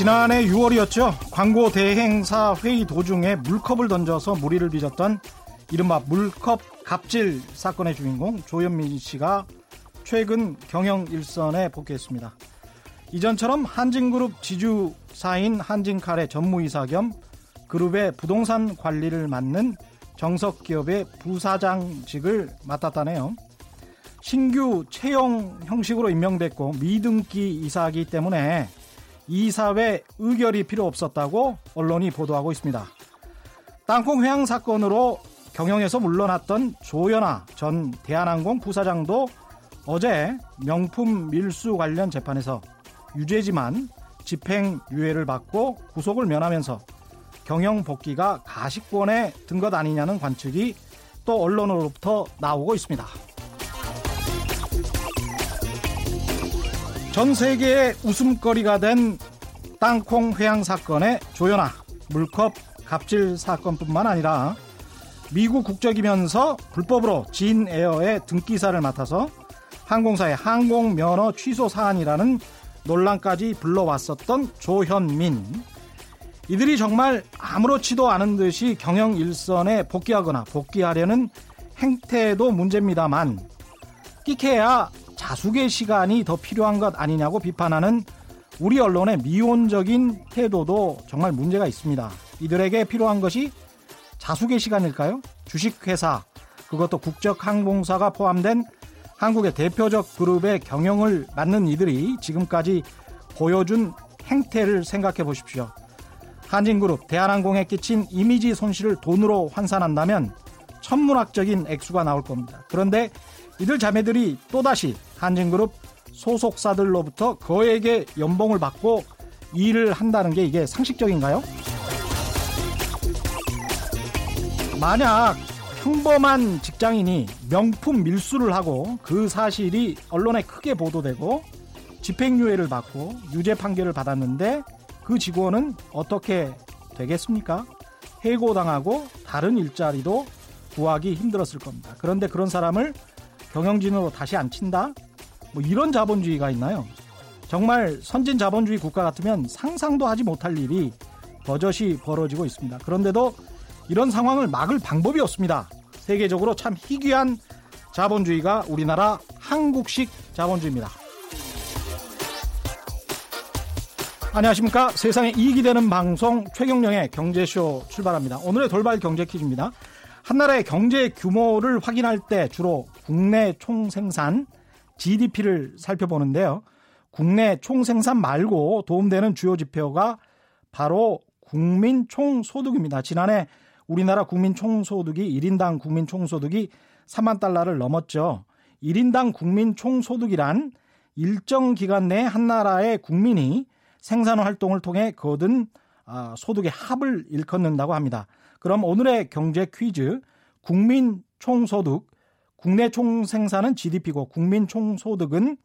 지난해 6월이었죠. 광고 대행사 회의 도중에 물컵을 던져서 무리를 빚었던 이른바 물컵 갑질 사건의 주인공 조현민 씨가 최근 경영 일선에 복귀했습니다. 이전처럼 한진그룹 지주사인 한진칼의 전무이사 겸 그룹의 부동산 관리를 맡는 정석기업의 부사장직을 맡았다네요. 신규 채용 형식으로 임명됐고 미등기 이사이기 때문에 이사회 의결이 필요 없었다고 언론이 보도하고 있습니다. 땅콩 회항 사건으로 경영에서 물러났던 조연아 전 대한항공 부사장도 어제 명품 밀수 관련 재판에서 유죄지만 집행유예를 받고 구속을 면하면서 경영 복귀가 가시권에 든 것 아니냐는 관측이 또 언론으로부터 나오고 있습니다. 전 세계의 웃음거리가 된 땅콩 회항 사건의 조연아 물컵 갑질 사건뿐만 아니라 미국 국적이면서 불법으로 진 에어의 등기사를 맡아서 항공사의 항공 면허 취소 사안이라는 논란까지 불러왔었던 조현민. 이들이 정말 아무렇지도 않은 듯이 경영 일선에 복귀하거나 복귀하려는 행태도 문제입니다만 끼케야 자숙의 시간이 더 필요한 것 아니냐고 비판하는 우리 언론의 미온적인 태도도 정말 문제가 있습니다. 이들에게 필요한 것이 자숙의 시간일까요? 주식회사, 그것도 국적항공사가 포함된 한국의 대표적 그룹의 경영을 맡는 이들이 지금까지 보여준 행태를 생각해 보십시오. 한진그룹, 대한항공에 끼친 이미지 손실을 돈으로 환산한다면 천문학적인 액수가 나올 겁니다. 그런데 이들 자매들이 또다시 한진그룹 소속사들로부터 거액의 연봉을 받고 일을 한다는 게 이게 상식적인가요? 만약 평범한 직장인이 명품 밀수를 하고 그 사실이 언론에 크게 보도되고 집행유예를 받고 유죄 판결을 받았는데 그 직원은 어떻게 되겠습니까? 해고당하고 다른 일자리도 구하기 힘들었을 겁니다. 그런데 그런 사람을 경영진으로 다시 앉힌다? 뭐 이런 자본주의가 있나요? 정말 선진 자본주의 국가 같으면 상상도 하지 못할 일이 버젓이 벌어지고 있습니다. 그런데도 이런 상황을 막을 방법이 없습니다. 세계적으로 참 희귀한 자본주의가 우리나라 한국식 자본주의입니다. 안녕하십니까. 세상에 이익이 되는 방송 최경령의 경제쇼 출발합니다. 오늘의 돌발 경제 퀴즈입니다. 한 나라의 경제 규모를 확인할 때 주로 국내 총생산 GDP를 살펴보는데요. 국내 총생산 말고 도움되는 주요 지표가 바로 국민 총소득입니다. 지난해 우리나라 국민 총소득이 1인당 국민 총소득이 3만 달러를 넘었죠. 1인당 국민 총소득이란 일정 기간 내에 한 나라의 국민이 생산 활동을 통해 거둔 아, 소득의 합을 일컫는다고 합니다. 그럼 오늘의 경제 퀴즈 국민 총소득 국내 총생산은 GDP고 국민 총소득은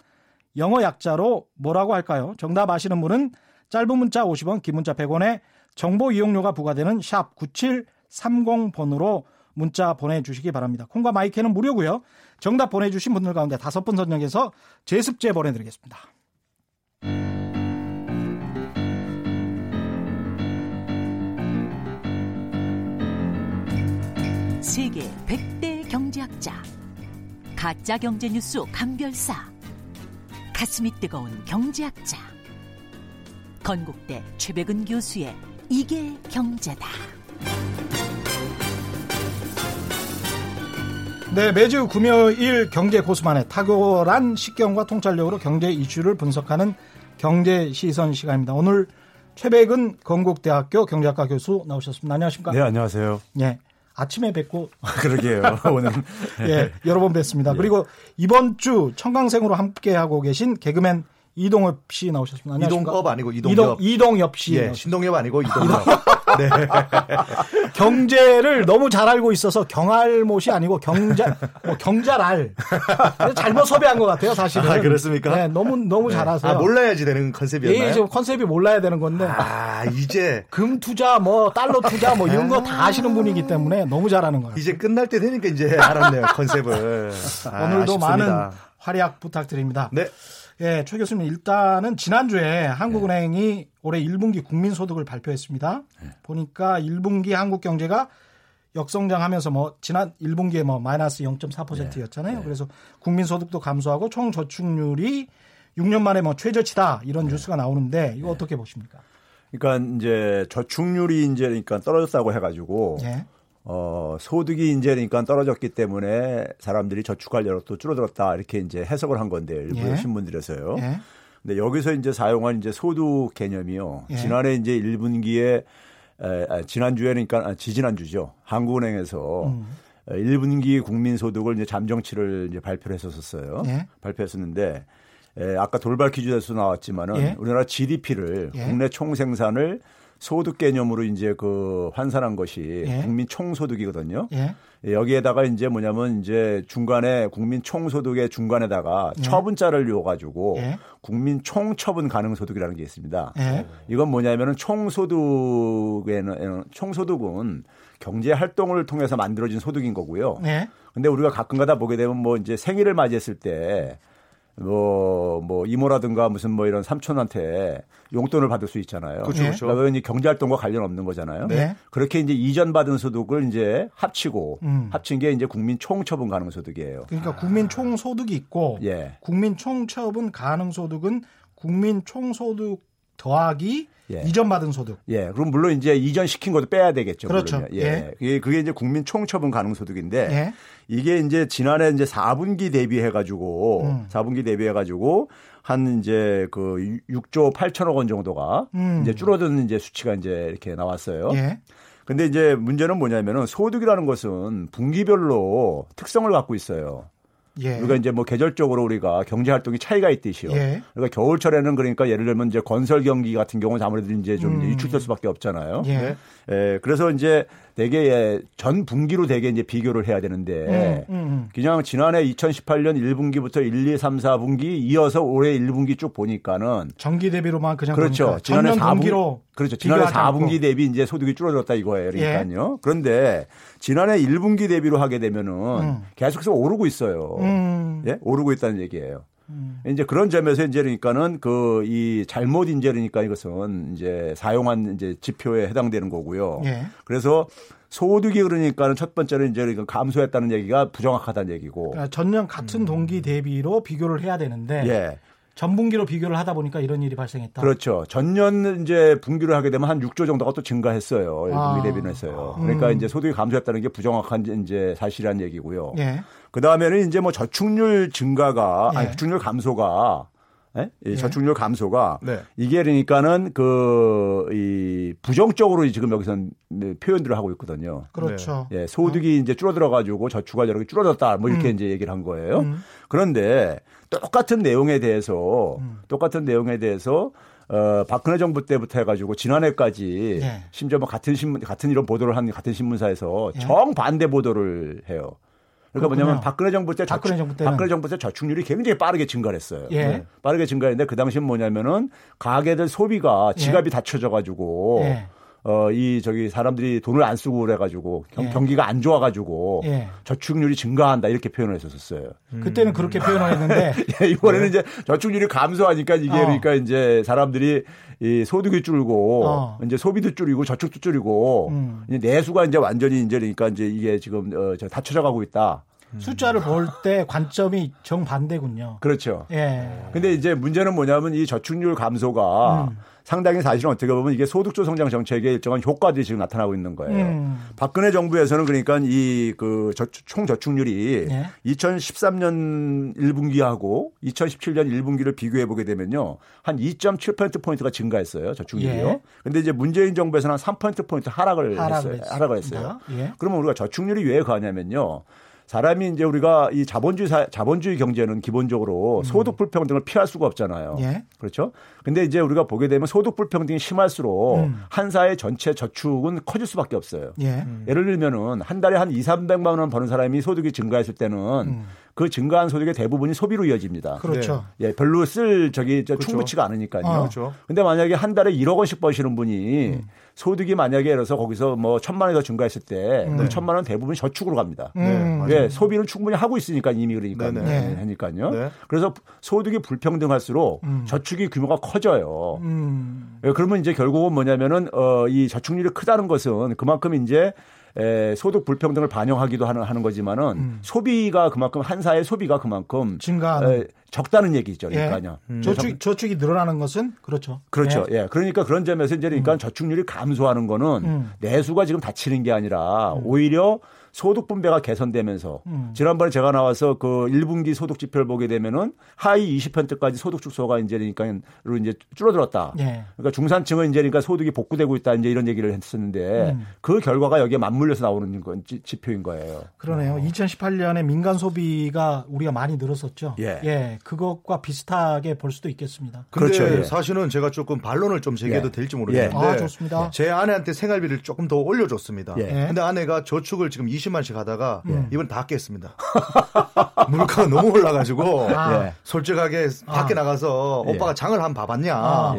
영어 약자로 뭐라고 할까요? 정답 아시는 분은 짧은 문자 50원, 긴 문자 100원에 정보 이용료가 부과되는 샵 9730번으로 문자 보내주시기 바랍니다. 콩과 마이크는 무료고요. 정답 보내주신 분들 가운데 다섯 분 선정해서 제습제 보내드리겠습니다. 세계 100대 경제학자 가짜 경제 뉴스 감별사 가슴이 뜨거운 경제학자 건국대 최백은 교수의 이게 경제다. 네, 매주 금요일 경제 고수만의 탁월한 식견과 통찰력으로 경제 이슈를 분석하는 경제 시선 시간입니다. 오늘 최백은 건국대학교 경제학과 교수 나오셨습니다. 안녕하십니까? 네, 안녕하세요. 예. 아침에 뵙고 그러게요. 오늘 예, 여러 번 뵙습니다. 예. 그리고 이번 주 청강생으로 함께 하고 계신 개그맨 이동엽 씨 나오셨습니다. 안녕하십니까? 이동엽 아니고 이동엽. 이동, 이동엽 씨. 예, 신동엽 아니고 이동엽. 네. 경제를 너무 잘 알고 있어서 경알못이 아니고 경자, 뭐 경자랄. 잘못 섭외한 것 같아요, 사실은. 아, 그렇습니까? 네, 너무, 너무 네. 잘하세요. 아, 몰라야지 되는 컨셉이었나요? 예, 지금 컨셉이 몰라야 되는 건데. 아, 이제. 금 투자, 뭐, 달러 투자, 뭐, 이런 거 다 아시는 분이기 때문에 너무 잘하는 거예요. 이제 끝날 때 되니까 이제 알았네요, 컨셉을. 아, 오늘도 아쉽습니다. 많은 활약 부탁드립니다. 네. 예, 최 교수님 일단은 지난주에 한국은행이 올해 1분기 국민소득을 발표했습니다. 보니까 1분기 한국 경제가 역성장하면서 뭐 지난 1분기에 뭐 마이너스 0.4%였잖아요. 그래서 국민소득도 감소하고 총 저축률이 6년 만에 뭐 최저치다 이런 뉴스가 나오는데 이거 어떻게 보십니까? 그러니까 이제 저축률이 이제 그러니까 떨어졌다고 해가지고 예. 어, 소득이 이제 그러니까 떨어졌기 때문에 사람들이 저축할 여력도 줄어들었다 이렇게 이제 해석을 한 건데 일부 예. 신문들에서요. 예. 근데 여기서 이제 사용한 이제 소득 개념이요. 예. 지난해 이제 1분기에 에, 아, 지난주에 그러니까 아, 지지난주죠. 한국은행에서 음. 어, 1분기 국민 소득을 이제 잠정치를 이제 발표를 했었었어요. 예. 발표했었는데 에, 아까 돌발 퀴즈에서 나왔지만은 예. 우리나라 GDP를 예. 국내 총생산을 소득 개념으로 이제 그 환산한 것이 예. 국민 총소득이거든요. 예. 예, 여기에다가 이제 뭐냐면 이제 중간에 국민 총소득의 중간에다가 예. 처분자를 요가지고 예. 국민 총처분 가능 소득이라는 게 있습니다. 예. 이건 뭐냐면은 총소득에는 총소득은 경제 활동을 통해서 만들어진 소득인 거고요. 예. 근데 우리가 가끔가다 보게 되면 뭐 이제 생일을 맞이했을 때 뭐, 뭐, 이모라든가 무슨 뭐 이런 삼촌한테 용돈을 받을 수 있잖아요. 그렇죠, 예. 그렇죠. 그러니까 이제 경제활동과 관련 없는 거잖아요. 네. 그렇게 이제 이전 받은 소득을 이제 합치고 음. 합친 게 이제 국민 총처분 가능 소득이에요. 그러니까 국민 총소득이 있고 예. 국민 총처분 가능 소득은 국민 총소득 더하기 예. 이전 받은 소득. 예. 그럼 물론 이제 이전 시킨 것도 빼야 되겠죠. 그렇죠. 예. 그게, 그게 이제 국민 총처분 가능 소득인데 예. 이게 이제 지난해 이제 4분기 대비해 가지고 음. 4분기 대비해 가지고 한 이제 그 6조 8천억 원 정도가 음. 이제 줄어드는 이제 수치가 이제 이렇게 나왔어요. 예. 근데 이제 문제는 뭐냐면은 소득이라는 것은 분기별로 특성을 갖고 있어요. 예. 우리가 이제 뭐 계절적으로 우리가 경제 활동이 차이가 있듯이요. 예. 그러니까 겨울철에는 그러니까 예를 들면 이제 건설 경기 같은 경우는 아무래도 이제 좀 음. 유출될 수밖에 없잖아요. 예. 예, 그래서 이제 대개 예, 전 분기로 대개 이제 비교를 해야 되는데 음, 음. 그냥 지난해 2018년 1분기부터 1, 2, 3, 4분기 이어서 올해 1분기 쭉 보니까는 정기 대비로만 그냥 그렇죠. 보니까 지난해 전년 4분 동기로 그렇죠. 지난해 비교하지 않고. 4분기 대비 이제 소득이 줄어들었다 이거예요. 그러니까요. 그런데 지난해 1분기 대비로 하게 되면은 음. 계속해서 오르고 있어요. 음. 예? 오르고 있다는 얘기예요. 이제 그런 점에서 이제 그러니까는 그 이 잘못 인제 그러니까 이것은 이제 사용한 이제 지표에 해당되는 거고요. 예. 그래서 소득이 그러니까는 첫 번째는 이제 그러니까 감소했다는 얘기가 부정확하다는 얘기고. 그러니까 전년 같은 동기 대비로 비교를 해야 되는데 음. 예. 전분기로 비교를 하다 보니까 이런 일이 발생했다. 그렇죠. 전년 이제 분기를 하게 되면 한 6조 정도가 또 증가했어요. 아. 분기 대비는 했어요. 그러니까 이제 소득이 감소했다는 게 부정확한 이제 사실이라는 얘기고요. 예. 그 다음에는 이제 뭐 저축률 증가가, 예. 아니, 저축률 감소가, 예? 이 예. 저축률 감소가 네. 이게 그러니까는 그, 이 부정적으로 지금 여기선 표현들을 하고 있거든요. 그렇죠. 예, 소득이 이제 줄어들어 가지고 저축할 여력이 줄어들었다 뭐 이렇게 이제 얘기를 한 거예요. 그런데 똑같은 내용에 대해서 똑같은 내용에 대해서 어, 박근혜 정부 때부터 해가지고 지난해까지 예. 심지어 뭐 같은 신문 같은 이런 보도를 한 같은 신문사에서 예. 정 반대 보도를 해요. 그러니까. 뭐냐면 박근혜 정부 때 저축, 박근혜 정부. 박근혜 정부 때 저축률이 굉장히 빠르게 증가를 했어요. 예. 네. 빠르게 증가했는데 그 당시엔 뭐냐면은 가게들 소비가 지갑이 닫혀져 가지고 예. 어, 이 저기 사람들이 돈을 안 쓰고 그래가지고 경, 예. 경기가 안 좋아가지고 예. 저축률이 증가한다 이렇게 표현을 했었어요. 그때는 그렇게 표현을 했는데 예, 이번에는 이제 저축률이 감소하니까 이게 어. 그러니까 이제 사람들이 이 소득이 줄고 어. 이제 소비도 줄이고 저축도 줄이고 음. 이제 내수가 이제 완전히 이제 그러니까 이제 이게 지금 어, 저 닫혀져 가고 있다. 숫자를 볼 때 관점이 정반대군요. 그렇죠. 예. 근데 이제 문제는 뭐냐면 이 저축률 감소가 음. 상당히 사실은 어떻게 보면 이게 소득조 성장 정책의 일정한 효과들이 지금 나타나고 있는 거예요. 음. 박근혜 정부에서는 그러니까 이 그 총 저축률이 예. 2013년 1분기하고 2017년 1분기를 비교해 보게 되면요. 한 2.7% 포인트가 증가했어요. 저축률이요. 예. 근데 이제 문재인 정부에서는 한 3% 포인트 하락을, 하락을 했어요. 하락을 했어요. 예. 그러면 우리가 저축률이 왜 가냐면요. 사람이 이제 우리가 이 자본주의 사, 자본주의 경제는 기본적으로 소득 불평등을 피할 수가 없잖아요. 음. 예. 그렇죠? 근데 이제 우리가 보게 되면 소득 불평등이 심할수록 음. 한 사회 전체 저축은 커질 수밖에 없어요. 예. 예를 들면은 한 달에 한 2, 300만 원 버는 사람이 소득이 증가했을 때는 음. 그 증가한 소득의 대부분이 소비로 이어집니다. 그렇죠. 예, 별로 쓸 저기 저 그렇죠. 충분치가 않으니까요. 아. 그렇죠. 근데 만약에 한 달에 1억 원씩 버시는 분이 음. 소득이 만약에 예를 들어서 거기서 뭐 천만 원이 더 증가했을 때 음. 그 천만 원 대부분이 저축으로 갑니다. 음. 맞아요. 예, 소비는 충분히 하고 있으니까 이미 그러니까 네네. 네. 하니까요. 네. 그래서 소득이 불평등할수록 음. 저축이 규모가 커 져요. 음. 예, 그러면 이제 결국은 뭐냐면은 어, 이 저축률이 크다는 것은 그만큼 이제 에, 소득 불평등을 반영하기도 하는, 하는 거지만은 음. 소비가 그만큼 한 사회 소비가 그만큼 증가하는. 에, 적다는 얘기죠. 예. 그러니까요. 저축 저축이 늘어나는 것은 그렇죠. 그렇죠. 예. 예. 그러니까 그런 점에서 이제 그러니까 저축률이 감소하는 거는 음. 내수가 지금 닫히는 게 아니라 오히려 소득 분배가 개선되면서 음. 지난번에 제가 나와서 그 1분기 소득 지표를 보게 되면은 하위 20%까지 소득 축소가 이제 그러니까로 이제 줄어들었다. 예. 그러니까 중산층은 이제 그러니까 소득이 복구되고 있다 이제 이런 얘기를 했었는데 음. 그 결과가 여기에 맞물려서 나오는 건 지- 지표인 거예요. 그러네요. 2018년에 민간 소비가 우리가 많이 늘었었죠. 예. 그것과 비슷하게 볼 수도 있겠습니다. 그렇죠, 예. 사실은 제가 조금 반론을 좀 제기해도 예. 될지 모르겠는데 아, 좋습니다. 제 아내한테 생활비를 조금 더 올려줬습니다. 예. 근데 아내가 저축을 지금 20 만씩 하다가 예. 이번 다 깼습니다. 물가가 너무 올라가지고 아. 예. 솔직하게 밖에 아. 나가서 예. 오빠가 장을 한번 봐봤냐.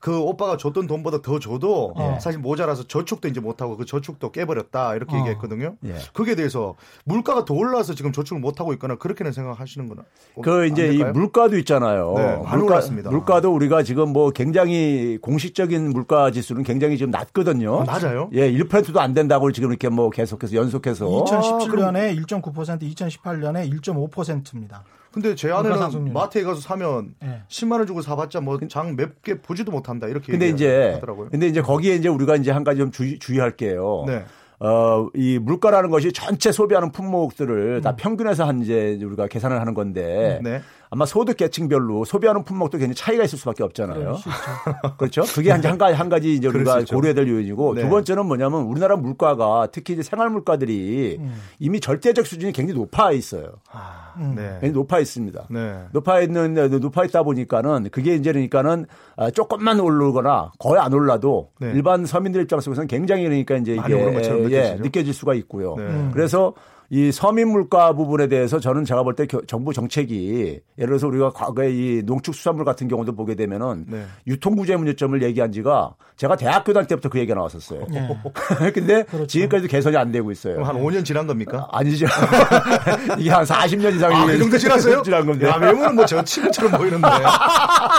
그 오빠가 줬던 돈보다 더 줘도 예. 사실 모자라서 저축도 이제 못하고 그 저축도 깨버렸다 이렇게 어. 얘기했거든요. 예. 그게 대해서 물가가 더 올라서 지금 저축을 못하고 있거나 그렇게는 생각하시는구나. 그 이제 이 물가도 있잖아요. 네, 물가. 물가도 우리가 지금 뭐 굉장히 공식적인 물가 지수는 굉장히 지금 낮거든요. 아, 맞아요. 예, 1%도 안 된다고 지금 이렇게 뭐 계속해서 연속해서 2017년에 1.9%, 2018년에 1.5%입니다. 근데 제 아내는. 마트에 가서 사면 예. 10만 원 주고 사봤자 뭐 장 몇 개 보지도 못한다 이렇게 근데 이제 하더라고요. 근데 이제 거기에 이제 우리가 이제 한 가지 좀 주의, 주의할 게요. 네. 어, 이 물가라는 것이 전체 소비하는 품목들을 음. 다 평균해서 한 이제 우리가 계산을 하는 건데 네. 아마 소득 계층별로 소비하는 품목도 굉장히 차이가 있을 수밖에 없잖아요. 있죠. 그렇죠. 그게 한, 한 가지, 한 가지 이제 우리가. 고려해야 될 요인이고 네. 두 번째는 뭐냐면 우리나라 물가가 특히 이제 생활 물가들이 음. 이미 절대적 수준이 굉장히 높아 있어요. 아, 음. 네. 굉장히 높아 있습니다. 네. 높아 있는 높아 있다 보니까는 그게 이제 그러니까는 아, 조금만 오르거나 거의 안 올라도 네. 일반 서민들 입장에서는 굉장히 그러니까 이제 이게 오른 것처럼 예. 느껴질 수가 있고요. 네. 음. 그래서 이 서민 물가 부분에 대해서 저는 제가 볼 때 정부 정책이 예를 들어서 우리가 과거에 이 농축수산물 같은 경우도 보게 되면은 네. 유통구제 문제점을 얘기한 지가 제가 대학교 다닐 때부터 그 얘기가 나왔었어요. 예. 근데 그렇죠. 지금까지도 개선이 안 되고 있어요. 그럼 한 5년 지난 겁니까? 아니죠. 이게 한 40년 이상이 아, 그 정도 지났어요? 지난 건데. 야, 외모는 뭐 저 친구처럼 보이는데.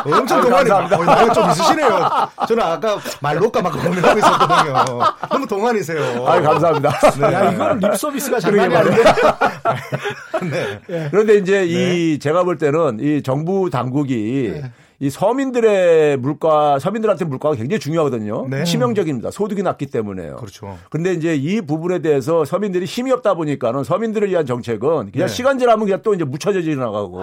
엄청 아유, 동안이 감사합니다. 어, 나이가 좀 있으시네요. 저는 아까 말로까 막 고민하고 있었거든요. 너무 동안이세요. 아유, 감사합니다. 야, 이거는 립 서비스가 장난이 그러게 아닌데. 그런데 이제 이 제가 볼 때는 이 정부 당국이 이 서민들의 물가, 서민들한테 물가가 굉장히 중요하거든요. 네. 치명적입니다. 소득이 낮기 때문에요. 그렇죠. 근데 이제 이 부분에 대해서 서민들이 힘이 없다 보니까는 서민들을 위한 정책은 그냥 네. 시간 지나면 그냥 또 이제 묻혀져 지나가고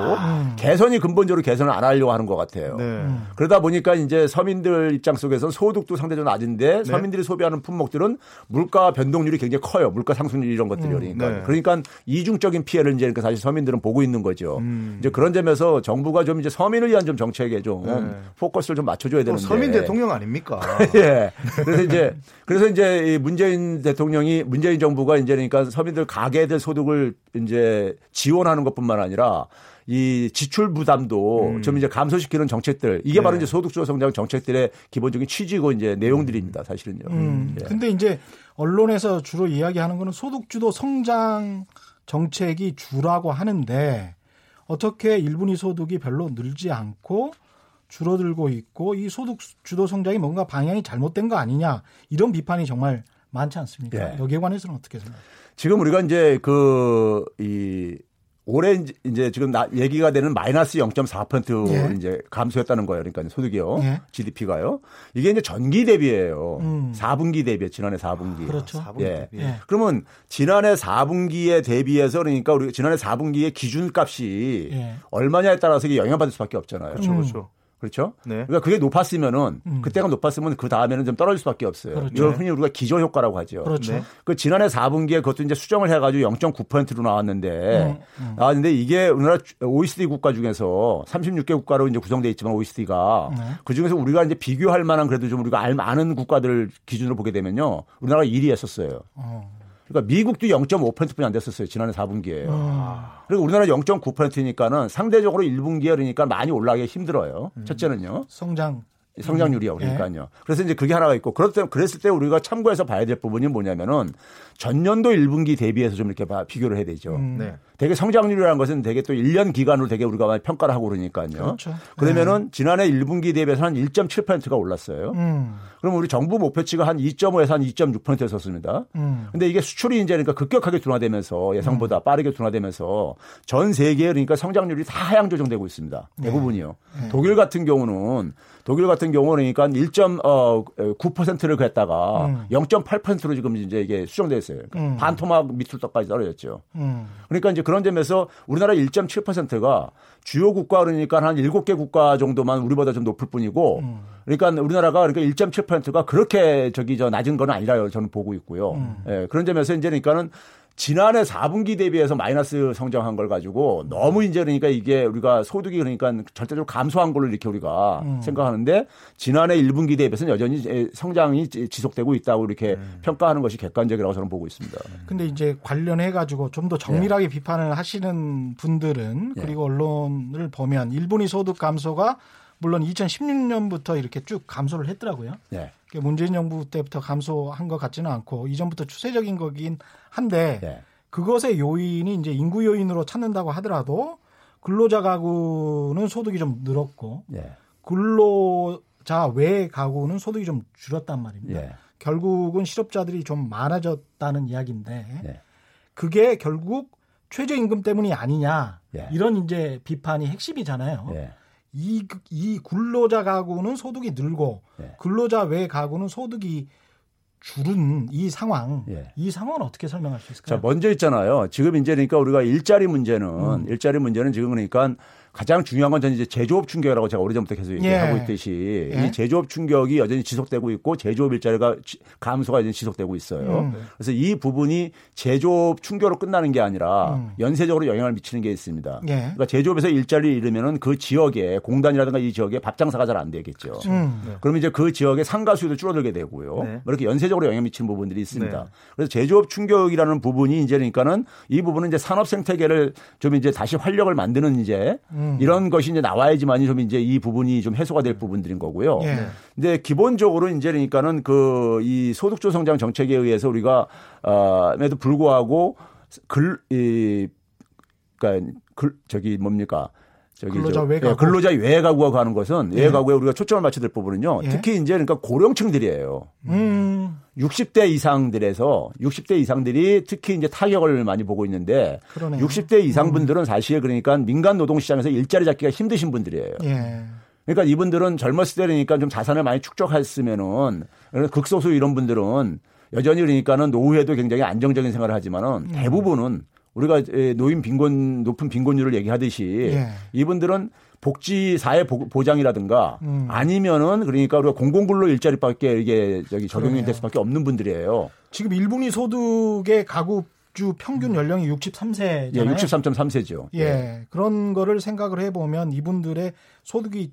개선이 근본적으로 개선을 안 하려고 하는 것 같아요. 네. 그러다 보니까 이제 서민들 입장 속에서는 소득도 상대적으로 네. 낮은데 서민들이 소비하는 품목들은 물가 변동률이 굉장히 커요. 물가 상승률 이런 것들이 그러니까. 네. 그러니까 이중적인 피해를 이제 그러니까 사실 서민들은 보고 있는 거죠. 음. 이제 그런 점에서 정부가 좀 이제 서민을 위한 좀 정책에 좀 네. 포커스를 좀 맞춰줘야 또 되는데. 서민 대통령 아닙니까? 예. 그래서 이제 그래서 이제 이 문재인 대통령이 문재인 정부가 이제 그러니까 서민들 가계들 소득을 이제 지원하는 것뿐만 아니라 이 지출 부담도 좀 이제 감소시키는 정책들 이게 바로 음. 네. 이제 소득 주도 성장 정책들의 기본적인 취지고 이제 내용들입니다. 사실은요. 음, 예. 근데 이제 언론에서 주로 이야기하는 거는 소득주도 성장 정책이 주라고 하는데 어떻게 일분위 소득이 별로 늘지 않고 줄어들고 있고 이 소득 주도 성장이 뭔가 방향이 잘못된 거 아니냐 이런 비판이 정말 많지 않습니까? 예. 여기에 관해서는 어떻게 생각하세요? 지금 우리가 이제 그 이 올해 이제- 지금 나, 얘기가 되는 마이너스 0.4% 예. 이제 감소했다는 거예요. 그러니까 소득이요. 예. GDP가요. 이게 이제 전기 대비예요. 음. 4분기 대비 지난해 4분기. 그렇죠. 사분 예. 대비. 예. 그러면 지난해 4분기에 대비해서 그러니까 우리 지난해 4분기의 기준값이 예. 얼마냐에 따라서 이게 영향받을 수밖에 없잖아요. 그렇죠, 그렇죠. 그렇죠? 네. 그러니까 그게 높았으면은 음. 그때가 높았으면 그 다음에는 좀 떨어질 수밖에 없어요. 그렇죠. 이걸 흔히 우리가 기저 효과라고 하죠. 그렇죠. 네. 그 지난해 4분기에 그것도 이제 수정을 해가지고 0.9%로 나왔는데 음, 나왔는데 이게 우리나라 OECD 국가 중에서 36개 국가로 이제 구성되어 있지만 OECD가 네. 그 중에서 우리가 이제 비교할 만한 그래도 좀 우리가 알 아는 국가들 기준으로 보게 되면요 우리나라가 1위 했었어요. 어. 그러니까 미국도 0.5%뿐이 안 됐었어요. 지난해 4분기에. 그리고 우리나라 0.9%니까는 상대적으로 1분기에 그러니까 많이 올라가기 힘들어요. 첫째는요. 성장 성장률이요. 예. 그러니까요. 그래서 이제 그게 하나가 있고 때 그랬을 때 우리가 참고해서 봐야 될 부분이 뭐냐면은 전년도 1분기 대비해서 좀 이렇게 봐- 비교를 해야 되죠. 음. 네. 되게 성장률이라는 것은 되게 또 1년 기간으로 되게 우리가 많이 평가를 하고 그러니까요. 그렇죠. 그러면은 지난해 1분기 대비해서 한 1.7%가 올랐어요. 음. 그럼 우리 정부 목표치가 한 2.5에서 한 2.6%였었습니다. 음. 근데 이게 수출이 이제 그러니까 급격하게 둔화되면서 예상보다 빠르게 둔화되면서 전 세계에 그러니까 성장률이 다 하향 조정되고 있습니다. 대부분이요. 독일 같은 경우는 독일 같은 경우는 그러니까 1.9%를 그랬다가 음. 0.8%로 지금 이제 이게 수정돼 있어요. 그러니까 음. 반토막 밑으로까지 떨어졌죠. 음. 그러니까 이제 그런 점에서 우리나라 1.7%가 주요 국가 그러니까 한 7개 국가 정도만 우리보다 좀 높을 뿐이고 음. 그러니까 우리나라가 그러니까 1.7%가 그렇게 저기 저 낮은 건 아니라요. 저는 보고 있고요. 음. 예, 그런 점에서 이제 그러니까는 지난해 4분기 대비해서 마이너스 성장한 걸 가지고 너무 이제 그러니까 이게 우리가 소득이 그러니까 절대적으로 감소한 걸로 이렇게 우리가 음. 생각하는데 지난해 1분기 대비해서는 여전히 성장이 지속되고 있다고 이렇게 음. 평가하는 것이 객관적이라고 저는 보고 있습니다. 근데 이제 관련해 가지고 좀 더 정밀하게 비판을 하시는 분들은 예. 그리고 언론을 보면 일본이 소득 감소가 물론 2016년부터 이렇게 쭉 감소를 했더라고요. 네. 문재인 정부 때부터 감소한 것 같지는 않고 이전부터 추세적인 거긴 한데 네. 그것의 요인이 이제 인구 요인으로 찾는다고 하더라도 근로자 가구는 소득이 좀 늘었고 네. 근로자 외 가구는 소득이 좀 줄었단 말입니다. 예. 결국은 실업자들이 좀 많아졌다는 이야기인데 예. 그게 결국 최저임금 때문이 아니냐 예. 이런 이제 비판이 핵심이잖아요. 예. 이, 이 근로자 가구는 소득이 늘고 예. 근로자 외 가구는 소득이 줄은 이 상황, 예. 이 상황은 어떻게 설명할 수 있을까요? 자, 먼저 있잖아요. 지금 이제 그러니까 우리가 일자리 문제는 음. 일자리 문제는 지금 그러니까 가장 중요한 건 저는 이제 제조업 충격이라고 제가 오래전부터 계속 얘기하고 예. 있듯이 예. 이 제조업 충격이 여전히 지속되고 있고 제조업 일자리가 지- 감소가 여전히 지속되고 있어요. 음. 그래서 이 부분이 제조업 충격으로 끝나는 게 아니라 음. 연쇄적으로 영향을 미치는 게 있습니다. 예. 그러니까 제조업에서 일자리를 잃으면은 그 지역에 공단이라든가 이 지역에 밥 장사가 잘 안 되겠죠. 음. 그러면 이제 그 지역의 상가 수요도 줄어들게 되고요. 네. 이렇게 연쇄적으로 영향 미치는 부분들이 있습니다. 네. 그래서 제조업 충격이라는 부분이 이제 그러니까는 이 부분은 이제 산업 생태계를 좀 이제 다시 활력을 만드는 이제 음. 이런 것이 이제 나와야지만이 좀 이제 이 부분이 좀 해소가 될 부분들인 거고요. 예. 근데 기본적으로 이제 그러니까는 그 이 소득주 성장 정책에 의해서 우리가 어에도 불구하고 글 이 그러니까 글 저기 뭡니까? 저기 근로자 저- 외 예, 가구. 근로자 외 가구가 가는 것은 예. 외 가구에 우리가 초점을 맞춰야 될 부분은요. 예. 특히 이제 그러니까 고령층들이에요. 음. 60대 이상들에서 60대 이상들이 특히 이제 타격을 많이 보고 있는데 그러네요. 60대 이상 분들은 사실 그러니까 민간 노동 시장에서 일자리 잡기가 힘드신 분들이에요. 예. 그러니까 이분들은 젊었을 때 그러니까 좀 자산을 많이 축적했으면은 극소수 이런 분들은 여전히 그러니까는 노후에도 굉장히 안정적인 생활을 하지만은 음. 대부분은 우리가 에, 노인 빈곤 높은 빈곤율을 얘기하듯이 예. 이분들은 복지 사회 보- 보장이라든가 음. 아니면은 그러니까 우리가 공공근로 일자리밖에 이게 저기 적용이. 될 수밖에 없는 분들이에요. 지금 1분위 소득의 가구 주 평균 연령이 63세잖아요. 예, 63.3세죠. 예, 그런 거를 생각을 해 보면 이분들의 소득이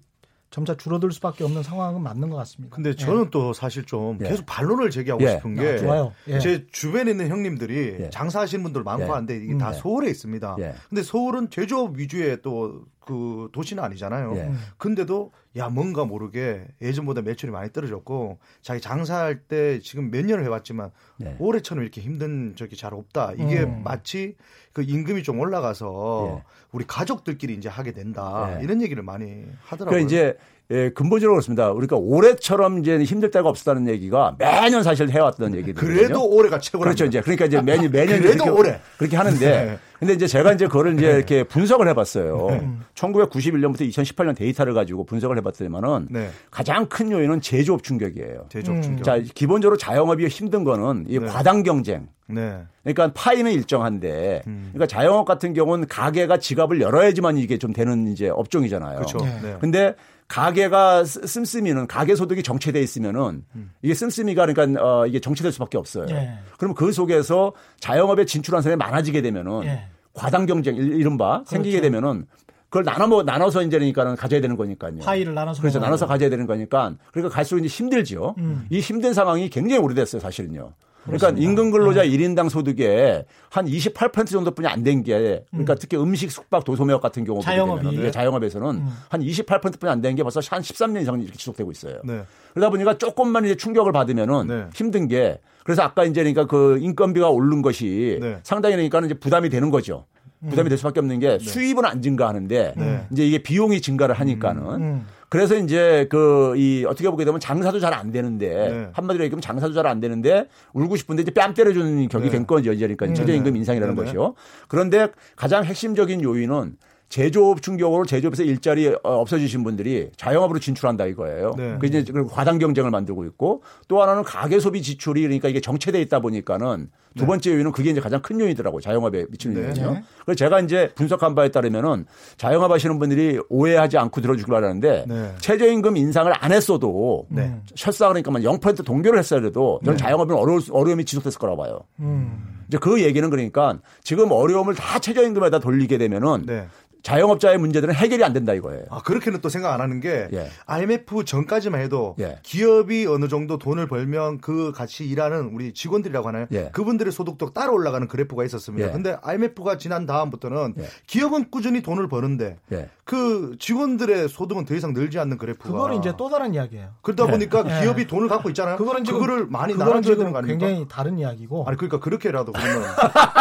점차 줄어들 수밖에 없는 상황은 맞는 것 같습니다. 근데 저는 또 사실 좀 예. 계속 반론을 제기하고 예. 싶은 아, 게 좋아요. 예. 제 주변에 있는 형님들이 예. 장사하시는 분들 많고 예. 한데 이게 음. 다 예. 서울에 있습니다. 예. 근데 서울은 제조업 위주의 또 그 도시는 아니잖아요. 예. 근데도 야 뭔가 모르게 예전보다 매출이 많이 떨어졌고 자기 장사할 때 지금 몇 년을 해봤지만 예. 올해처럼 이렇게 힘든 적이 잘 없다. 이게 음. 마치 그 임금이 좀 올라가서 예. 우리 가족들끼리 이제 하게 된다 예. 이런 얘기를 많이 하더라고요. 그러니까 이제 예, 근본적으로 그렇습니다. 우리가 올해처럼 이제 힘들 때가 없었다는 얘기가 매년 사실 해왔던 얘기들. 그래도 올해가 최고라. 그렇죠. 이제 그러니까 이제 매년 매년 그래도 그렇게, 올해. 그렇게 하는데 네. 근데 이제 제가 이제 그거를 이제 이렇게 분석을 해봤어요. 1991년부터 2018년 데이터를 가지고 분석을 해봤더니만은 네. 가장 큰 요인은 제조업 충격이에요. 제조업 음. 충격. 자 기본적으로 자영업이 힘든 거는 이 네. 과당 경쟁. 네. 그러니까 파이는 일정한데, 음. 그러니까 자영업 같은 경우는 가게가 지갑을 열어야지만 이게 좀 되는 이제 업종이잖아요. 그렇죠. 네. 네. 근데 가게가 쓰- 씀씀이는 가게 소득이 정체돼 있으면은 음. 이게 씀씀이가 그러니까 어 이게 정체될 수밖에 없어요. 예. 그럼 그 속에서 자영업에 진출한 사람이 많아지게 되면은 예. 과당 경쟁 이- 이른바 생기게 그렇죠. 되면은 그걸 나눠 뭐 나눠서 이제 그러니까는 가져야 되는 거니까요. 파이를 나눠서 그래서 나눠서. 가져야 되는 거니까 그러니까 갈수록 이제 힘들죠. 음. 이 힘든 상황이 굉장히 오래됐어요, 사실은요. 그러니까 임금 근로자 네. 1인당 소득의 한 28% 정도뿐이 안 된 게 그러니까 음. 특히 음식, 숙박, 도소매업 같은 경우 자영업이 네. 자영업에서는 음. 한 28%뿐이 안 된 게 벌써 한 13년 이상 이렇게 지속되고 있어요. 네. 그러다 보니까 조금만 이제 충격을 받으면은 네. 힘든 게 그래서 아까 이제 그러니까 그 인건비가 오른 것이 네. 상당히 그러니까는 이제 부담이 되는 거죠. 부담이 될 수밖에 없는 게 네. 수입은 안 증가하는데 네. 이제 이게 비용이 증가를 하니까는 음, 음. 그래서 이제 그 이 어떻게 보게 되면 장사도 잘 안 되는데 네. 한마디로 얘기하면 장사도 잘 안 되는데 울고 싶은데 이제 뺨 때려주는 격이 네. 된 거죠. 그러니까 최저임금 인상이라는 것이요. 그런데 가장 핵심적인 요인은 제조업 충격으로 제조업에서 일자리 어, 없어지신 분들이 자영업으로 진출한다 이거예요. 네. 그 이제 과당 경쟁을 만들고 있고 또 하나는 가계 소비 지출이 그러니까 이게 정체돼 있다 보니까는 두 네. 번째 요인은 그게 이제 가장 큰 요인이더라고요. 자영업에 미치는 네. 요인이요. 네. 그래서 제가 이제 분석한 바에 따르면은 자영업 하시는 분들이 오해하지 않고 들어주길 바라는데 네. 최저임금 인상을 안 했어도 네. 설사 그러니까만 0% 동결을 했어야 해도 저는 네. 자영업은 어려 어려움이 지속됐을 거라고 봐요. 음. 이제 그 얘기는 그러니까 지금 어려움을 다 최저임금에다 돌리게 되면은 네. 자영업자의 문제들은 해결이 안 된다 이거예요. 아, 그렇게는 또 생각 안 하는 게 예. IMF 전까지만 해도 예. 기업이 어느 정도 돈을 벌면 그 같이 일하는 우리 직원들이라고 하나요? 예. 그분들의 소득도 따라 올라가는 그래프가 있었습니다. 예. 근데 IMF가 지난 다음부터는 예. 기업은 꾸준히 돈을 버는데 예. 그 직원들의 소득은 더 이상 늘지 않는 그래프가 그거는 이제 또 다른 이야기예요. 그러다 보니까 기업이 돈을 갖고 있잖아요. 그거는 지금 그거를 많이 나눠줘야 되는 거 아닙니까? 굉장히 다른 이야기고. 아니 그러니까 그렇게라도 그러면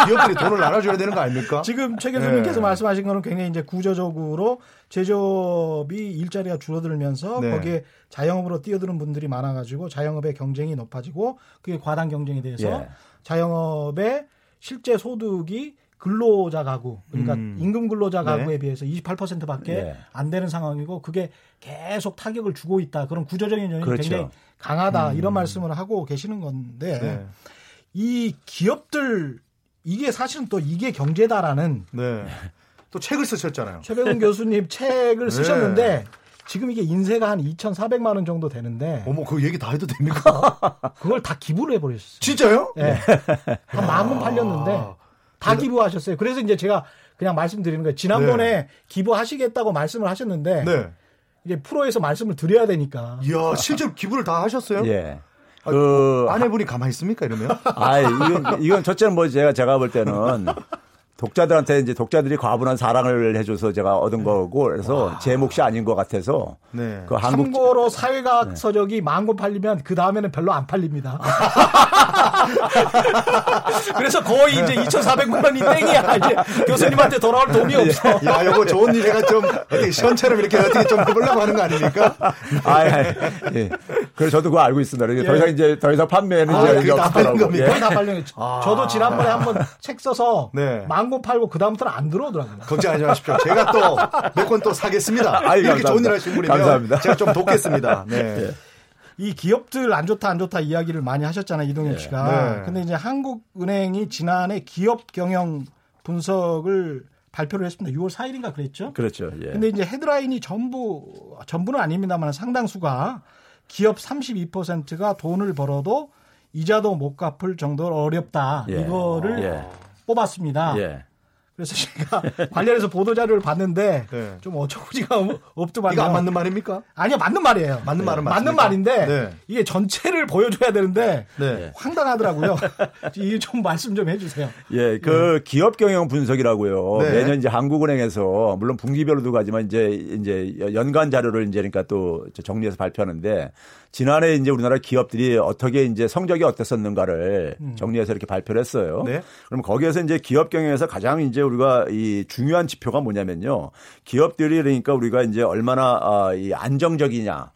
기업들이 돈을 나눠줘야 되는 거 아닙니까? 지금 최 교수님께서 말씀하신 거는 굉장히 이제 구조적으로 제조업이 일자리가 줄어들면서 네. 거기에 자영업으로 뛰어드는 분들이 많아가지고 자영업의 경쟁이 높아지고 그게 과당 경쟁이 돼서 예. 자영업의 실제 소득이 근로자 가구 그러니까 음. 임금 근로자 네. 가구에 네. 비해서 28%밖에 네. 안 되는 상황이고 그게 계속 타격을 주고 있다 그런 구조적인 요인이 그렇죠. 굉장히 강하다 음. 이런 말씀을 하고 계시는 건데 네. 이 기업들 이게 사실은 또 이게 경제다라는 네. 또 책을 쓰셨잖아요. 최백운 교수님 책을 네. 쓰셨는데 지금 이게 인쇄가 한 2,400만 원 정도 되는데. 어머, 그 얘기 다 해도 됩니까? 그걸 다 기부를 해버렸어요. 진짜요? 네. 한 만 원 팔렸는데 다 기부하셨어요. 그래서 이제 제가 그냥 말씀드리는 거예요. 지난번에 네. 기부하시겠다고 말씀을 하셨는데. 네. 이제 프로에서 말씀을 드려야 되니까. 이야, 실제로 기부를 다 하셨어요? 예. 아, 그 아내분이 가만히 있습니까 이러면? 아, 이건 이건 첫째는 뭐 제가 제가 볼 때는 독자들한테 이제 독자들이 과분한 사랑을 해줘서 제가 얻은 네. 거고 그래서 와. 제 몫이 아닌 것 같아서 네. 그 한국 참고로 사회과학 네. 서적이 만 권 팔리면 그 다음에는 별로 안 팔립니다. 그래서 거의 이제 2,400만 원이 땡이야. 이제 교수님한테 돌아올 돈이 예. 없어. 야, 이거 좋은 일이가 좀 어떻게 시원처럼 이렇게 어떻게 좀 해보려고 하는 거 아닙니까? 아, 예. 예. 그래서 저도 그거 알고 있습니다. 예. 더 이상 이제 더 이상 판매는 아, 이제 다 팔린 겁니다. 예. 다 팔린. 아. 저도 지난번에 한번 책 써서 네. 만권 팔고 그 다음부터는 안 들어오더라고요. 걱정하지 마십시오. 제가 또 몇 권 또 사겠습니다. 아이, 이렇게 감사합니다. 좋은 일 하신 분이면 감사합니다. 제가 좀 돕겠습니다. 네. 예. 이 기업들 안 좋다 안 좋다 이야기를 많이 하셨잖아요 이동엽 네. 씨가. 네. 근데 이제 한국은행이 지난해 기업 경영 분석을 발표를 했습니다. 6월 4일인가 그랬죠? 그렇죠. 예. 근데 이제 헤드라인이 전부 전부는 아닙니다만 상당수가 기업 32%가 돈을 벌어도 이자도 못 갚을 정도로 어렵다. 예. 이거를 예. 뽑았습니다. 예. 그래서 제가 관련해서 보도 자료를 봤는데 네. 좀 어처구니가 없더만요. 이거 안 맞는 말입니까? 아니요, 맞는 말이에요. 맞는 네. 말은 맞는 말인데 네. 이게 전체를 보여줘야 되는데 네. 황당하더라고요. 이게 좀 말씀 좀 해주세요. 예, 그 네. 기업 경영 분석이라고요. 네. 매년 이제 한국은행에서 물론 분기별로도 가지만 이제 이제 연간 자료를 이제 그러니까 또 정리해서 발표하는데 지난해 이제 우리나라 기업들이 어떻게 이제 성적이 어땠었는가를 음. 정리해서 이렇게 발표를 했어요. 네. 그럼 거기에서 이제 기업 경영에서 가장 이제 우리가 이 중요한 지표가 뭐냐면요. 기업들이 그러니까 우리가 이제 얼마나 아, 이 안정적이냐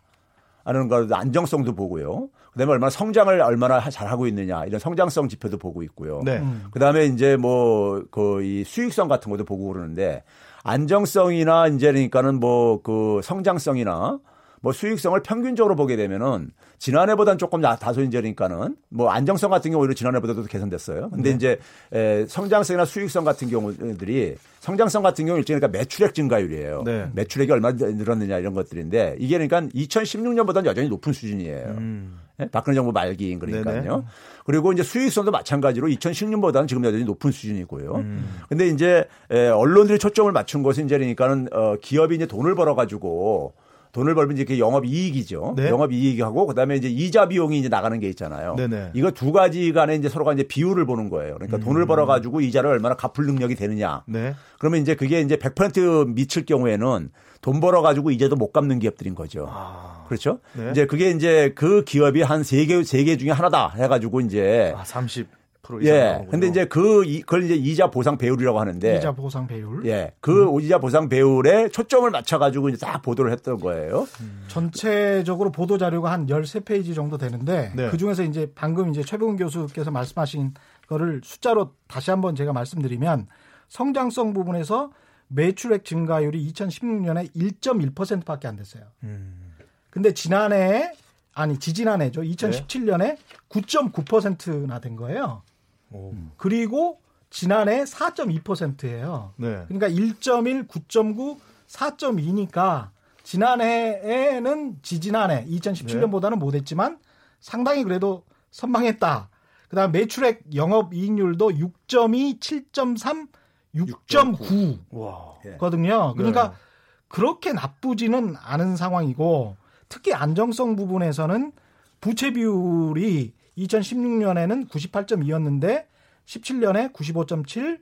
하는 걸 안정성도 보고요. 그다음에 얼마나 성장을 얼마나 잘하고 있느냐 이런 성장성 지표도 보고 있고요. 네. 음. 그다음에 이제 뭐 그 이 수익성 같은 것도 보고 그러는데 안정성이나 이제 그러니까는 뭐 그 성장성이나 뭐 수익성을 평균적으로 보게 되면은 지난해보다는 조금 다소 이제니까는 뭐 안정성 같은 경우 오히려 지난해보다도 개선됐어요. 근데 네. 이제 에, 성장성이나 수익성 같은 경우들이 성장성 같은 경우 일종의 그러니까 매출액 증가율이에요. 네. 매출액이 얼마 늘었느냐 이런 것들인데 이게 그러니까 2016년보다는 여전히 높은 수준이에요. 음. 네? 박근혜 정부 말기인 그러니까요. 네네. 그리고 이제 수익성도 마찬가지로 2016년보다는 지금 여전히 높은 수준이고요. 음. 근데 이제 에, 언론들이 초점을 맞춘 것은 이제 그러니까는 어, 기업이 이제 돈을 벌어 가지고 돈을 벌면 이제 영업 이익이죠. 네. 영업 이익하고 그다음에 이제 이자 비용이 이제 나가는 게 있잖아요. 네네. 이거 두 가지 간에 이제 서로가 이제 비율을 보는 거예요. 그러니까 음. 돈을 벌어 가지고 이자를 얼마나 갚을 능력이 되느냐. 네. 그러면 이제 그게 이제 100% 미칠 경우에는 돈 벌어 가지고 이제도 못 갚는 기업들인 거죠. 아. 그렇죠? 네. 이제 그게 이제 그 기업이 한 세 개 세 개 중에 하나다 해 가지고 이제 아, 30 예. 근데 이제 그, 그걸 이제 이자 보상 배율이라고 하는데. 이자 보상 배율. 예. 그 음. 이자 보상 배율에 초점을 맞춰가지고 이제 다 보도를 했던 거예요. 음. 전체적으로 보도 자료가 한 13페이지 정도 되는데 네. 그 중에서 이제 방금 이제 최봉훈 교수께서 말씀하신 거를 숫자로 다시 한번 제가 말씀드리면 성장성 부분에서 매출액 증가율이 2016년에 1.1%밖에 안 됐어요. 음. 근데 지난해 아니 지지난해죠. 2017년에 네? 9.9%나 된 거예요. 오. 그리고 지난해 4.2%예요. 네. 그러니까 1.1, 9.9, 4.2니까 지난해에는 지지난해 2017년보다는 네. 못했지만 상당히 그래도 선방했다. 그다음 매출액 영업 이익률도 6.2, 7.3, 6.9거든요. 그러니까 네. 그렇게 나쁘지는 않은 상황이고 특히 안정성 부분에서는 부채 비율이 2016년에는 98.2였는데 17년에 95.7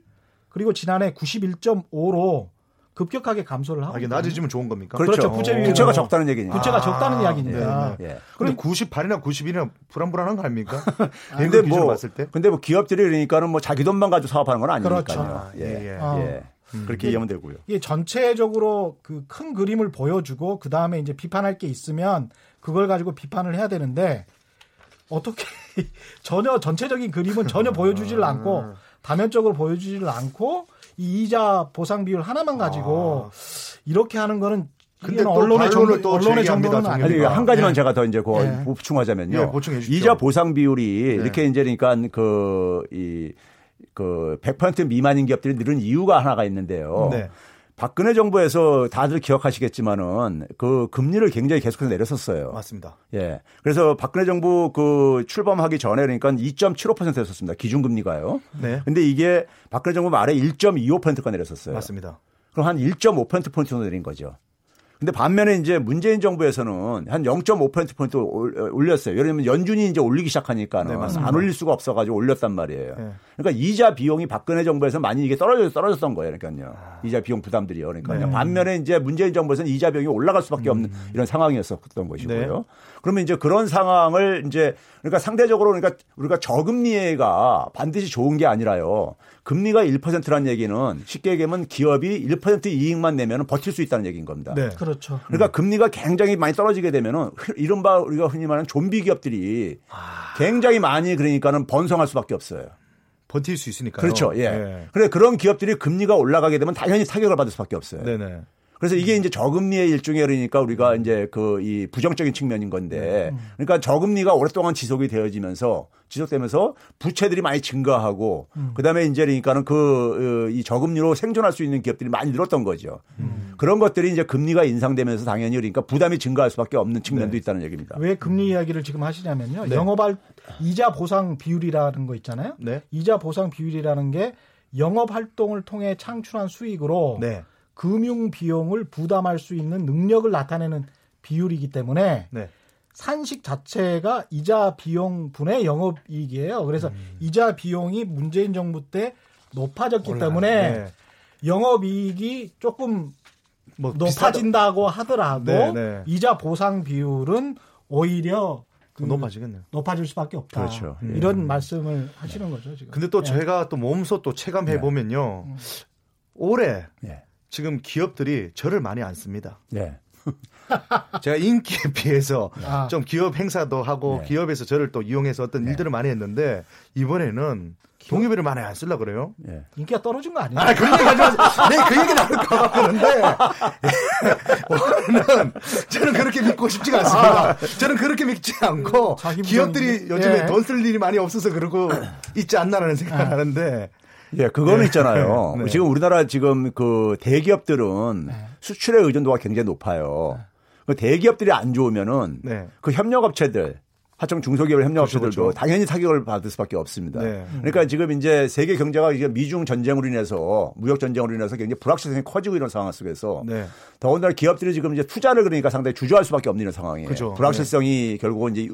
그리고 지난해 91.5로 급격하게 감소를 하고. 아, 이게 낮아지면 좋은 겁니까? 그렇죠. 그렇죠. 부채 부채가 적다는 얘기니까. 부채가 아, 적다는 이야기니까. 네, 네. 예. 그럼 98이나 91이나 불안불안한 거 아닙니까? 근데 뭐 봤을 때? 근데 뭐 기업들이 그러니까는 뭐 자기 돈만 가지고 사업하는 건 아니니까요. 그렇죠. 아, 예. 예. 아. 예. 음. 그렇게 이해하면 되고요. 이게 전체적으로 그 큰 그림을 보여주고 그 다음에 이제 비판할 게 있으면 그걸 가지고 비판을 해야 되는데 어떻게 전혀 전체적인 그림은 전혀 보여주지를 않고 다면적으로 보여주지를 않고 이 이자 보상 비율 하나만 가지고 아. 이렇게 하는 거는 근데 언론의 정도, 또 언론의 정도는 아니 한 가지만 네. 제가 더 이제 그 네. 보충하자면요. 네, 보충해 주시죠. 이자 보상 비율이 네. 이렇게 이제 그러니까 그이 그100% 미만인 기업들이 늘은 이유가 하나가 있는데요. 네. 박근혜 정부에서 다들 기억하시겠지만은 그 금리를 굉장히 계속해서 내렸었어요. 맞습니다. 예. 그래서 박근혜 정부 그 출범하기 전에 그러니까 2.75%였었습니다. 기준금리가요. 네. 근데 이게 박근혜 정부 말에 1.25%가 내렸었어요. 맞습니다. 그럼 한 1.5%포인트 정도 내린 거죠. 근데 반면에 이제 문재인 정부에서는 한 0.5%포인트 올렸어요. 예를 들면 연준이 이제 올리기 시작하니까는 네, 안 올릴 수가 없어가지고 올렸단 말이에요. 네. 그러니까 이자 비용이 박근혜 정부에서 많이 이게 떨어져 떨어졌던 거예요. 그러니까요. 아. 이자 비용 부담들이요. 그러니까 네. 반면에 이제 문재인 정부에서는 이자 비용이 올라갈 수밖에 없는 음. 이런 상황이었었던 것이고요. 네. 그러면 이제 그런 상황을 이제 그러니까 상대적으로 그러니까 우리가 저금리가 반드시 좋은 게 아니라요. 금리가 1%라는 얘기는 쉽게 얘기하면 기업이 1% 이익만 내면 버틸 수 있다는 얘기인 겁니다. 네. 그렇죠. 그러니까 음. 금리가 굉장히 많이 떨어지게 되면은 이른바 우리가 흔히 말하는 좀비 기업들이 아. 굉장히 많이 그러니까는 번성할 수밖에 없어요. 버틸 수 있으니까요. 그렇죠. 예. 네. 그래 그런 기업들이 금리가 올라가게 되면 당연히 타격을 받을 수밖에 없어요. 네네. 그래서 이게 이제 저금리의 일종의 그러니까 우리가 이제 그 이 부정적인 측면인 건데 그러니까 저금리가 오랫동안 지속이 되어지면서 지속되면서 부채들이 많이 증가하고 음. 그다음에 이제 그러니까는 그이 어, 저금리로 생존할 수 있는 기업들이 많이 늘었던 거죠. 음. 그런 것들이 이제 금리가 인상되면서 당연히 그러니까 부담이 증가할 수밖에 없는 측면도 네. 있다는 얘기입니다. 왜 금리 이야기를 지금 하시냐면요. 네. 영업할 이자 보상 비율이라는 거 있잖아요. 네. 이자 보상 비율이라는 게 영업 활동을 통해 창출한 수익으로 네. 금융 비용을 부담할 수 있는 능력을 나타내는 비율이기 때문에 네. 산식 자체가 이자 비용 분의 영업이익이에요. 그래서 음. 이자 비용이 문재인 정부 때 높아졌기 올라, 때문에 네. 영업이익이 조금 뭐 높아진다고. 하더라도 네, 네. 이자 보상 비율은 오히려 그 높아지겠네요. 높아질 수밖에 없다. 그렇죠. 이런 음. 말씀을 하시는 거죠 지금. 근데 또 네. 제가 또 몸소 또 체감해 네. 보면요. 음. 올해 네. 지금 기업들이 저를 많이 안 씁니다. 네. 제가 인기에 비해서 아. 좀 기업 행사도 하고 네. 기업에서 저를 또 이용해서 어떤 네. 일들을 많이 했는데 이번에는 동의비를 많이 안 쓸라 그래요. 네. 인기가 떨어진 거 아니에요? 아, 그 얘기 하지 마세요. 네, 그 얘기 나올까 봐 그런데 오늘은 저는 그렇게 믿고 싶지가 않습니다. 아. 저는 그렇게 믿지 않고 기업들이 요즘에 예. 돈쓸 일이 많이 없어서 그러고 있지 않나라는 생각을 아. 하는데 예, 그거는 네. 있잖아요. 네. 지금 우리나라 지금 그 대기업들은 네. 수출의 의존도가 굉장히 높아요. 그 대기업들이 안 좋으면은 네. 그 협력업체들 하청 중소기업 협력업체들도 그렇죠, 그렇죠. 당연히 타격을 받을 수밖에 없습니다. 네. 그러니까 지금 이제 세계 경제가 이제 미중 전쟁으로 인해서 무역 전쟁으로 인해서 굉장히 불확실성이 커지고 이런 상황 속에서 네. 더군다나 기업들이 지금 이제 투자를 그러니까 상당히 주저할 수밖에 없는 이런 상황이에요. 그렇죠. 불확실성이 네. 결국은 이제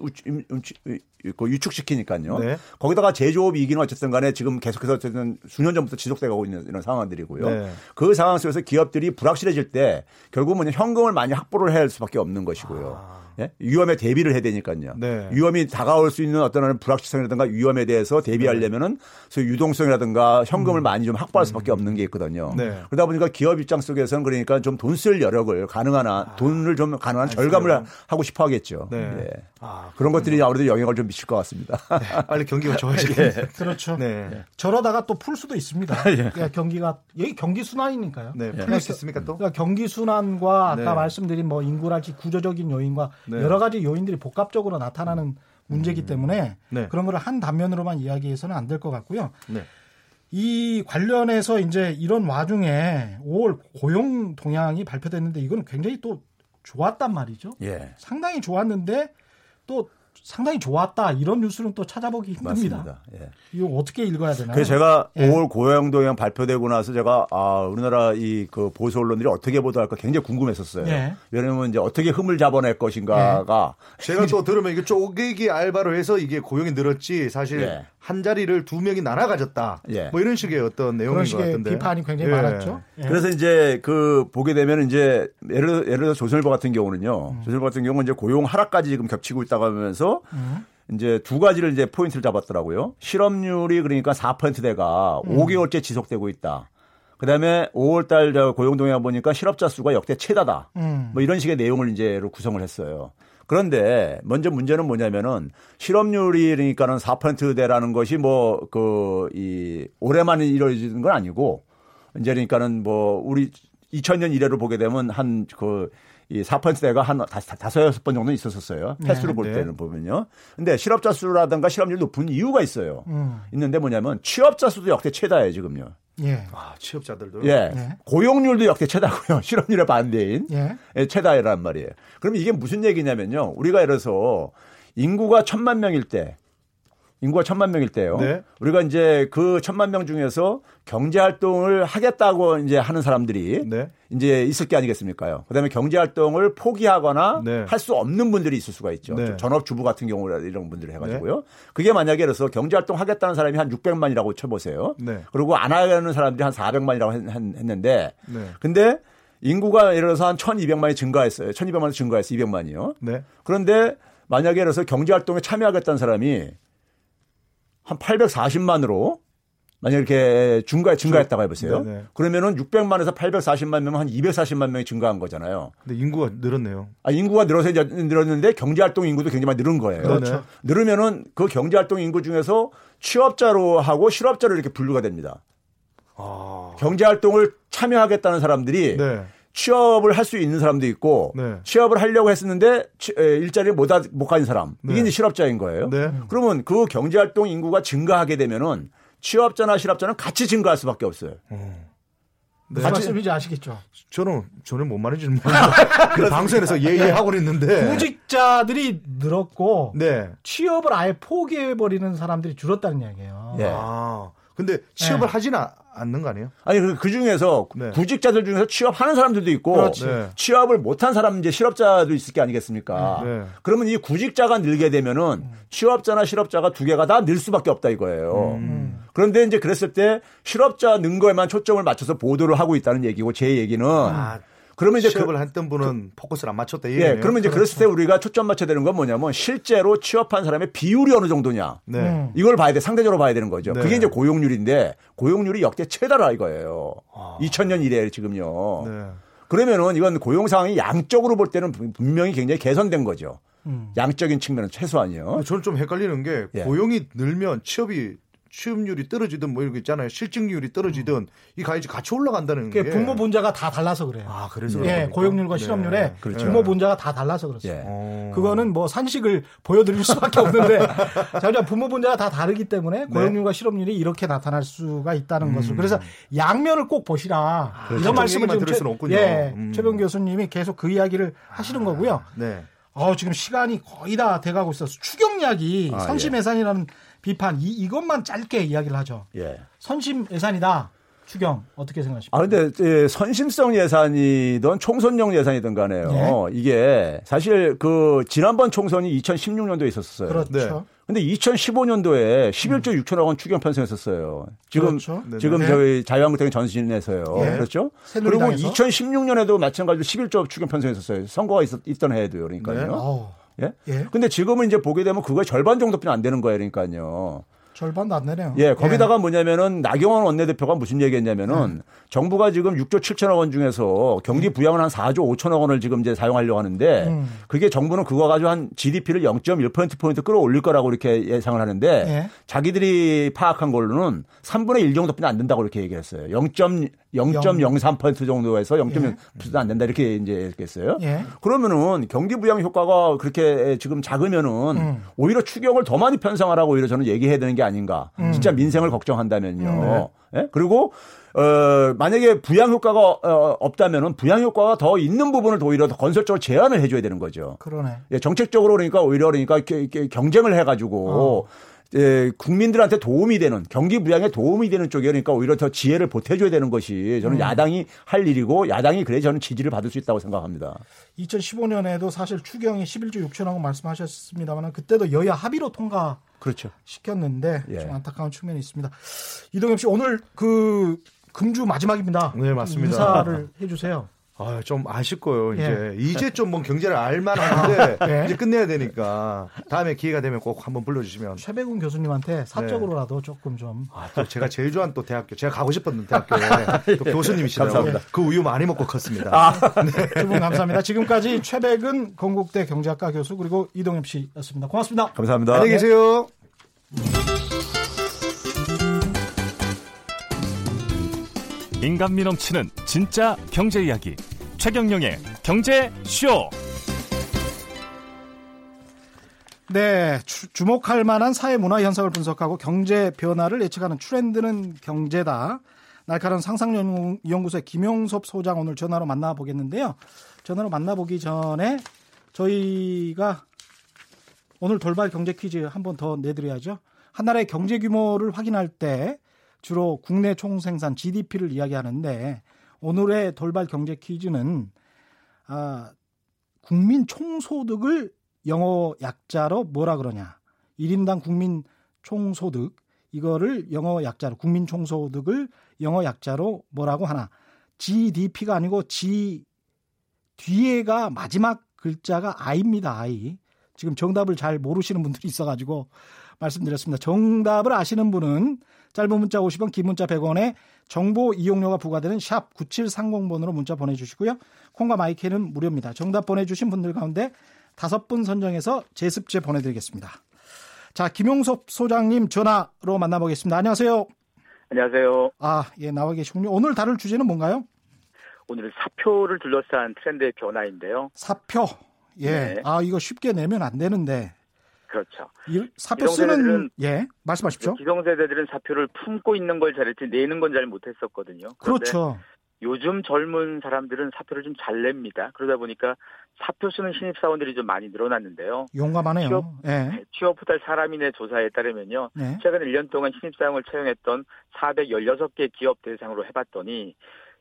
그 유축시키니까요. 네. 거기다가 제조업 위기는 어쨌든 간에 지금 계속해서 어쨌든 수년 전부터 지속돼가고 있는 이런 상황들이고요. 네. 그 상황 속에서 기업들이 불확실해질 때 결국은 현금을 많이 확보를 해야 할 수밖에 없는 것이고요. 아. 예? 위험에 대비를 해야 되니까요. 네. 위험이 다가올 수 있는 어떤 불확실성이라든가 위험에 대해서 대비하려면은 소위 유동성이라든가 현금을 음. 많이 좀 확보할 수밖에 음. 없는 게 있거든요. 네. 그러다 보니까 기업 입장 속에서는 그러니까 좀 돈 쓸 여력을 가능한 한 아. 돈을 좀 가능한 절감을 하고 싶어 하겠죠. 네. 예. 아, 그런 것들이 아무래도 영향을 좀 미칠 것 같습니다. 네. 빨리 경기가 좋아지게. 예. 그렇죠. 네. 예. 저러다가 또 풀 수도 있습니다. 예. 그러니까 경기가 여기 경기 순환이니까요. 네. 풀릴 수 있습니까 또? 그러니까 경기 순환과 아까 네. 말씀드린 뭐 인구랄지 구조적인 요인과 네. 여러 가지 요인들이 복합적으로 나타나는 문제이기 음. 때문에 네. 그런 걸 한 단면으로만 이야기해서는 안 될 것 같고요. 네. 이 관련해서 이제 이런 와중에 5월 고용 동향이 발표됐는데 이거는 굉장히 또 좋았단 말이죠. 예. 상당히 좋았는데 또 상당히 좋았다 이런 뉴스는 또 찾아보기 힘듭니다. 맞습니다. 예. 이거 어떻게 읽어야 되나요? 그래서 제가 예. 5월 고용 동향 발표되고 나서 제가 아 우리나라 이 그 보수 언론들이 어떻게 보도할까 굉장히 궁금했었어요. 예. 왜냐하면 이제 어떻게 흠을 잡아낼 것인가가 예. 제가 또 들으면 이게 쪼개기 알바로 해서 이게 고용이 늘었지 사실 예. 한 자리를 두 명이 나눠 가졌다. 예. 뭐 이런 식의 어떤 내용인 것 같은데. 비판이 굉장히 많았죠. 그래서 이제 그 보게 되면 이제 예를 예를 들어 조선일보 같은 경우는요. 음. 조선일보 같은 경우는 이제 고용 하락까지 지금 겹치고 있다고 하면서 음. 이제 두 가지를 이제 포인트를 잡았더라고요. 실업률이 그러니까 4%대가 음. 5개월째 지속되고 있다. 그다음에 5월 달 고용 동향 보니까 실업자 수가 역대 최다다. 음. 뭐 이런 식의 내용을 이제 구성을 했어요. 그런데 먼저 문제는 뭐냐면은 실업률이 그러니까는 4%대라는 것이 뭐 그 이 올해만 이루어지는 건 아니고 이제 그러니까는 뭐 우리 2000년 이래로 보게 되면 한그 이 4%대가 한 다섯 여섯 번 정도 있었었어요. 횟수로 네. 볼 네. 때는 보면요. 근데 실업자 수라든가 실업률 높은 이유가 있어요. 음. 있는데 뭐냐면 취업자 수도 역대 최다예요, 지금요. 예. 아, 취업자들도. 예. 예. 고용률도 역대 최다고요. 실업률의 반대인. 예. 예. 최다란 말이에요. 그럼 이게 무슨 얘기냐면요. 우리가 예를 들어서 인구가 천만 명일 때 인구가 천만 명일 때요. 네. 우리가 이제 그 천만 명 중에서 경제 활동을 하겠다고 이제 하는 사람들이 네. 이제 있을 게 아니겠습니까요. 그다음에 경제 활동을 포기하거나 네. 할수 없는 분들이 있을 수가 있죠. 네. 전업 주부 같은 경우라 이런 분들 해 가지고요. 네. 그게 만약에 그래서 경제 활동 하겠다는 사람이 한 600만이라고 쳐 보세요. 네. 그리고 안 하려는 사람들이 한 400만이라고 했는데 근데 인구가 예를 들어서 한 1200만이 증가했어요. 1200만이 증가했어요. 200만이요. 그런데 만약에 들어서 경제 활동에 참여하겠다는 사람이 한 840만으로 만약 이렇게 증가 증가했다고 해보세요. 네네. 그러면은 600만에서 840만 명은 한 240만 명이 증가한 거잖아요. 근데 인구가 늘었네요. 아 인구가 늘어서 늘었는데 경제 활동 인구도 굉장히 많이 늘은 거예요. 그렇죠. 늘으면은 그 경제 활동 인구 중에서 취업자로 하고 실업자로 이렇게 분류가 됩니다. 아... 경제 활동을 참여하겠다는 사람들이 네. 취업을 할 수 있는 사람도 있고 네. 취업을 하려고 했었는데 일자리를 못, 못 가진 사람 네. 이게 이제 실업자인 거예요. 네. 그러면 그 경제활동 인구가 증가하게 되면은 취업자나 실업자는 같이 증가할 수밖에 없어요. 음. 네. 무슨 말씀인지 아시겠죠? 저는 저는 뭔 말인지는 모르겠는데 방송에서 예예하고 있는데 구직자들이 늘었고 네. 취업을 아예 포기해 버리는 사람들이 줄었다는 이야기예요. 예. 아, 근데 취업을 네. 하지는 않는 거 아니에요? 아니 그, 그 중에서 네. 구직자들 중에서 취업하는 사람들도 있고 네. 취업을 못한 사람 이제 실업자도 있을 게 아니겠습니까? 네. 그러면 이 구직자가 늘게 되면은 취업자나 실업자가 두 개가 다 늘 수밖에 없다 이거예요. 음. 그런데 이제 그랬을 때 실업자 는 거에만 초점을 맞춰서 보도를 하고 있다는 얘기고 제 얘기는 아. 그러면 이제 취업을 그, 했던 분은 그, 포커스를 안 맞췄다 이 예, 그러면 이제 그렇죠. 그랬을 때 우리가 초점 맞춰야 되는 건 뭐냐면 실제로 취업한 사람의 비율이 어느 정도냐. 네. 음. 이걸 봐야 돼. 상대적으로 봐야 되는 거죠. 네. 그게 이제 고용률인데 고용률이 역대 최다라 이거예요. 아. 2000년 이래 지금요. 네. 그러면은 이건 고용 상황이 양적으로 볼 때는 분명히 굉장히 개선된 거죠. 음. 양적인 측면은 최소한이요. 저는 좀 헷갈리는 게 예. 고용이 늘면 취업이 취업률이 떨어지든 뭐 이런 거 있잖아요. 실직률이 떨어지든 음. 이 가이지 같이 올라간다는 게 분모 분자가 다 달라서 그래요. 아, 그래서 예, 고용률과 네. 실업률에 그렇죠. 분모 분자가 다 달라서 그렇습니다. 예. 어. 그거는 뭐 산식을 보여드릴 수밖에 없는데 자, 분모 분자가 다 다르기 때문에 네. 고용률과 실업률이 이렇게 나타날 수가 있다는 음. 것을 그래서 양면을 꼭 보시라 아, 이런 말씀을 지금 들을 수는 없군요. 예, 음. 최병 교수님이 계속 그 이야기를 하시는 아, 거고요. 네. 어, 지금 시간이 거의 다 돼가고 있어서 추경약이 아, 선심 예산이라는 예. 비판 이, 이것만 짧게 이야기를 하죠. 예. 선심 예산이다. 추경 어떻게 생각하십니까? 아 근데 예, 선심성 예산이든 총선용 예산이든 간에요. 예. 이게 사실 그 지난번 총선이 2016년도에 있었어요. 그렇죠. 네. 근데 2015년도에 11조 음. 6천억 원 추경 편성했었어요. 지금 그렇죠. 지금 네. 저희 자유한국당 전신에서요. 예. 그렇죠? 그리고 2016년에도 마찬가지로 11조 추경 편성했었어요. 선거가 있었, 있던 해에도요. 그러니까요. 네. 예? 예? 근데 지금은 이제 보게 되면 그거의 절반 정도뿐이 안 되는 거예요. 그러니까요. 절반도 안 되네요. 예, 거기다가 예. 뭐냐면은 나경원 원내대표가 무슨 얘기했냐면은 예. 정부가 지금 6조 7천억 원 중에서 경기 부양을 한 4조 5천억 원을 지금 이제 사용하려고 하는데 음. 그게 정부는 그거 가지고 한 GDP를 0.1% 포인트 끌어올릴 거라고 이렇게 예상을 하는데 예. 자기들이 파악한 걸로는 3분의 1 정도뿐이 안 된다고 이렇게 얘기했어요. 0. 0.03% 정도에서 0.1%도 안 된다 이렇게 이제 얘기했어요. 예. 그러면은 경기 부양 효과가 그렇게 지금 작으면은 음. 오히려 추경을 더 많이 편성하라고 오히려 저는 얘기해야 되는 게 아닌가. 음. 진짜 민생을 걱정한다면요. 음. 네. 예? 그리고 어, 만약에 부양 효과가 어, 없다면은 부양 효과가 더 있는 부분을 오히려 더 건설적으로 제한을 해줘야 되는 거죠. 그러네. 예, 정책적으로 그러니까 오히려 그러니까 경쟁을 해가지고 어. 예, 국민들한테 도움이 되는 경기 부양에 도움이 되는 쪽에 그러니까 오히려 더 지혜를 보태줘야 되는 것이 저는 음. 야당이 할 일이고 야당이 그래 저는 지지를 받을 수 있다고 생각합니다. 2015년에도 사실 추경이 11조 6천억 말씀하셨습니다만 그때도 여야 합의로 통과 그렇죠. 시켰는데 예. 좀 안타까운 측면이 있습니다. 이동엽 씨 오늘 그 금주 마지막입니다. 네 맞습니다. 인사를 해주세요. 아, 좀 아쉽고요. 이제 예. 이제 좀 뭐 경제를 알만한데 예. 이제 끝내야 되니까 다음에 기회가 되면 꼭 한번 불러주시면 최백운 교수님한테 사적으로라도 네. 조금 좀. 아, 또 제가 제일 좋아하는 또 대학교 제가 가고 싶었던 대학교에 또 교수님이시라고 그 우유 많이 먹고 컸습니다. 아, 네. 두분 감사합니다. 지금까지 최백은 건국대 경제학과 교수 그리고 이동엽 씨였습니다. 고맙습니다. 감사합니다. 안녕히 계세요. 인간미 넘치는 진짜 경제 이야기 최경영의 경제 쇼. 네, 주, 목할 만한 사회 문화 현상을 분석하고 경제 변화를 예측하는 트렌드는 경제다. 날카로운 상상연구소의 김용섭 소장 오늘 전화로 만나보겠는데요. 전화로 만나보기 전에 저희가 오늘 돌발 경제 퀴즈 한 번 더 내드려야죠. 한 나라의 경제 규모를 확인할 때 주로 국내 총생산 GDP를 이야기하는데 오늘의 돌발 경제 퀴즈는 아, 국민 총소득을 영어 약자로 뭐라 그러냐? 1인당 국민 총소득 이거를 영어 약자로 국민 총소득을 영어 약자로 뭐라고 하나? GDP가 아니고 G 뒤에가 마지막 글자가 I입니다. I. 지금 정답을 잘 모르시는 분들이 있어가지고 말씀드렸습니다. 정답을 아시는 분은 짧은 문자 50원, 긴 문자 100원에 정보 이용료가 부과되는 샵 9730번으로 문자 보내주시고요. 콩과 마이크는 무료입니다. 정답 보내주신 분들 가운데 다섯 분 선정해서 제습제 보내드리겠습니다. 자, 김용섭 소장님 전화로 만나보겠습니다. 안녕하세요. 안녕하세요. 아, 예, 나와 계시군요. 오늘 다룰 주제는 뭔가요? 오늘은 사표를 둘러싼 트렌드의 변화인데요. 사표. 예. 네. 아, 이거 쉽게 내면 안 되는데. 그렇죠. 사표 쓰는 예 말씀하십시오. 기성세대들은 사표를 품고 있는 걸 잘했지 내는 건 잘 못했었거든요. 그렇죠. 요즘 젊은 사람들은 사표를 좀 잘 냅니다. 그러다 보니까 사표 쓰는 신입 사원들이 좀 많이 늘어났는데요. 용감하네요. 취업, 예. 취업 후달 사람인의 조사에 따르면요. 네. 최근 1년 동안 신입 사원을 채용했던 416개 기업 대상으로 해봤더니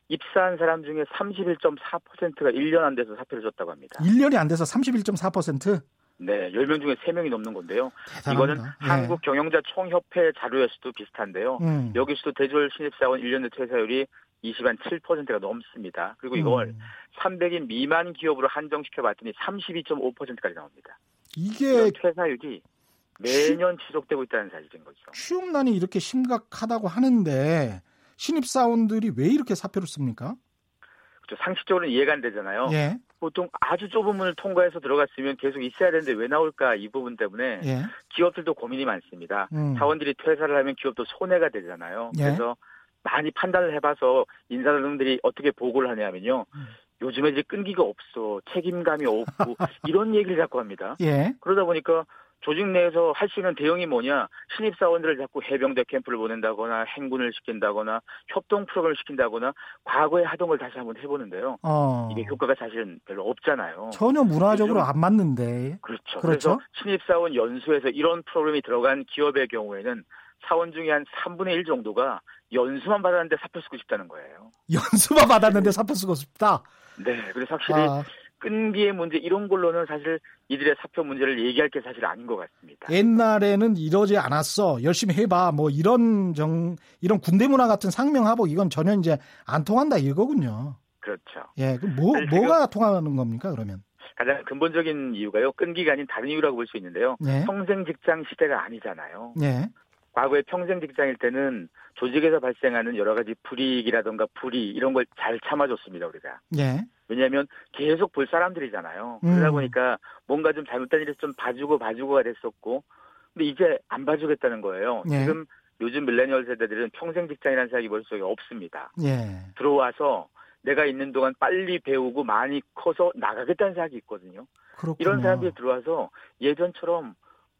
입사한 사람 중에 31.4%가 1년 안 돼서 사표를 줬다고 합니다. 1년이 안 돼서 31.4%? 네, 10명 중에 3명이 넘는 건데요. 대단합니다. 이거는 네. 한국 경영자 총협회 자료에서도 비슷한데요. 음. 여기서도 대졸 신입사원 1년 내 퇴사율이 20한 7%가 넘습니다. 그리고 이걸 음. 300인 미만 기업으로 한정시켜 봤더니 32.5%까지 나옵니다. 이게 퇴사율이 매년 취... 지속되고 있다는 사실인 거죠. 취업난이 이렇게 심각하다고 하는데 신입사원들이 왜 이렇게 사표를 씁니까? 그렇죠. 상식적으로는 이해가 안 되잖아요. 예. 보통 아주 좁은 문을 통과해서 들어갔으면 계속 있어야 되는데 왜 나올까 이 부분 때문에 예. 기업들도 고민이 많습니다. 음. 사원들이 퇴사를 하면 기업도 손해가 되잖아요. 예. 그래서 많이 판단을 해봐서 인사들들이 어떻게 보고를 하냐면요. 음. 요즘에 이제 끈기가 없어 책임감이 없고 이런 얘기를 자꾸 합니다. 예. 그러다 보니까 조직 내에서 할 수 있는 대응이 뭐냐? 신입 사원들을 자꾸 해병대 캠프를 보낸다거나 행군을 시킨다거나 협동 프로그램을 시킨다거나 과거에 하던 걸 다시 한번 해보는데요. 어. 이게 효과가 사실은 별로 없잖아요. 전혀 문화적으로 안 맞는데. 그렇죠. 그렇죠. 그래서 신입 사원 연수에서 이런 프로그램이 들어간 기업의 경우에는 사원 중에 한 3분의 1 정도가 연수만 받았는데 사표 쓰고 싶다는 거예요. 연수만 받았는데 사표 쓰고 싶다? 네. 그래서 확실히 아. 끈기의 문제 이런 걸로는 사실 이들의 사표 문제를 얘기할 게 사실 아닌 것 같습니다. 옛날에는 이러지 않았어. 열심히 해봐. 뭐 이런 정 이런 군대 문화 같은 상명하복 이건 전혀 이제 안 통한다 이거군요. 그렇죠. 예, 그럼 뭐 뭐가 통하는 겁니까 그러면? 가장 근본적인 이유가요. 끈기가 아닌 다른 이유라고 볼 수 있는데요. 네. 평생 직장 시대가 아니잖아요. 네. 과거에 평생 직장일 때는 조직에서 발생하는 여러 가지 불이익이라든가 불이 이런 걸 잘 참아줬습니다 우리가. 네. 왜냐하면 계속 볼 사람들이잖아요. 음. 그러다 보니까 뭔가 좀 잘못된 일을 좀 봐주고 봐주고가 됐었고, 근데 이제 안 봐주겠다는 거예요. 네. 지금 요즘 밀레니얼 세대들은 평생 직장이라는 생각이 머릿속에 없습니다. 네. 들어와서 내가 있는 동안 빨리 배우고 많이 커서 나가겠다는 생각이 있거든요. 그렇구나. 이런 사람들이 들어와서 예전처럼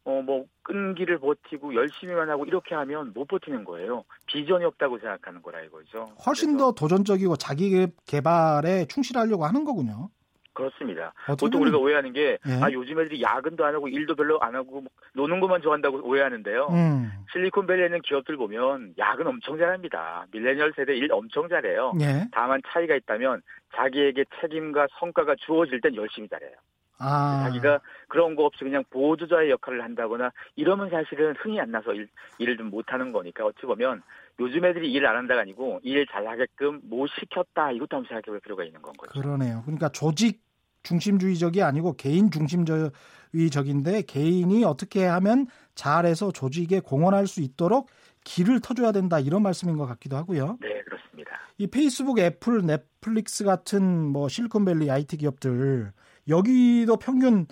어, 뭐, 끈기를 버티고 열심히만 하고 이렇게 하면 못 버티는 거예요. 비전이 없다고 생각하는 거라 이거죠. 훨씬 더 도전적이고 자기 개발에 충실하려고 하는 거군요. 그렇습니다. 보통 우리가 오해하는 게, 예? 아, 요즘 애들이 야근도 안 하고 일도 별로 안 하고 뭐 노는 것만 좋아한다고 오해하는데요. 음. 실리콘밸리에 있는 기업들 보면 야근 엄청 잘합니다. 밀레니얼 세대 일 엄청 잘해요. 예? 다만 차이가 있다면 자기에게 책임과 성과가 주어질 땐 열심히 잘해요. 아. 자기가 그런 거 없이 그냥 보조자의 역할을 한다거나 이러면 사실은 흥이 안 나서 일, 일을 좀 못하는 거니까 어찌 보면 요즘 애들이 일을 안 한다가 아니고 일 잘하게끔 뭐 시켰다 이것도 한번 생각해 볼 필요가 있는 건 거죠. 그러네요. 그러니까 조직 중심주의적이 아니고 개인 중심주의적인데 개인이 어떻게 하면 잘해서 조직에 공헌할 수 있도록 길을 터줘야 된다 이런 말씀인 것 같기도 하고요. 네, 그렇습니다. 이 페이스북, 애플, 넷플릭스 같은 뭐 실리콘밸리 IT 기업들 여기도 평균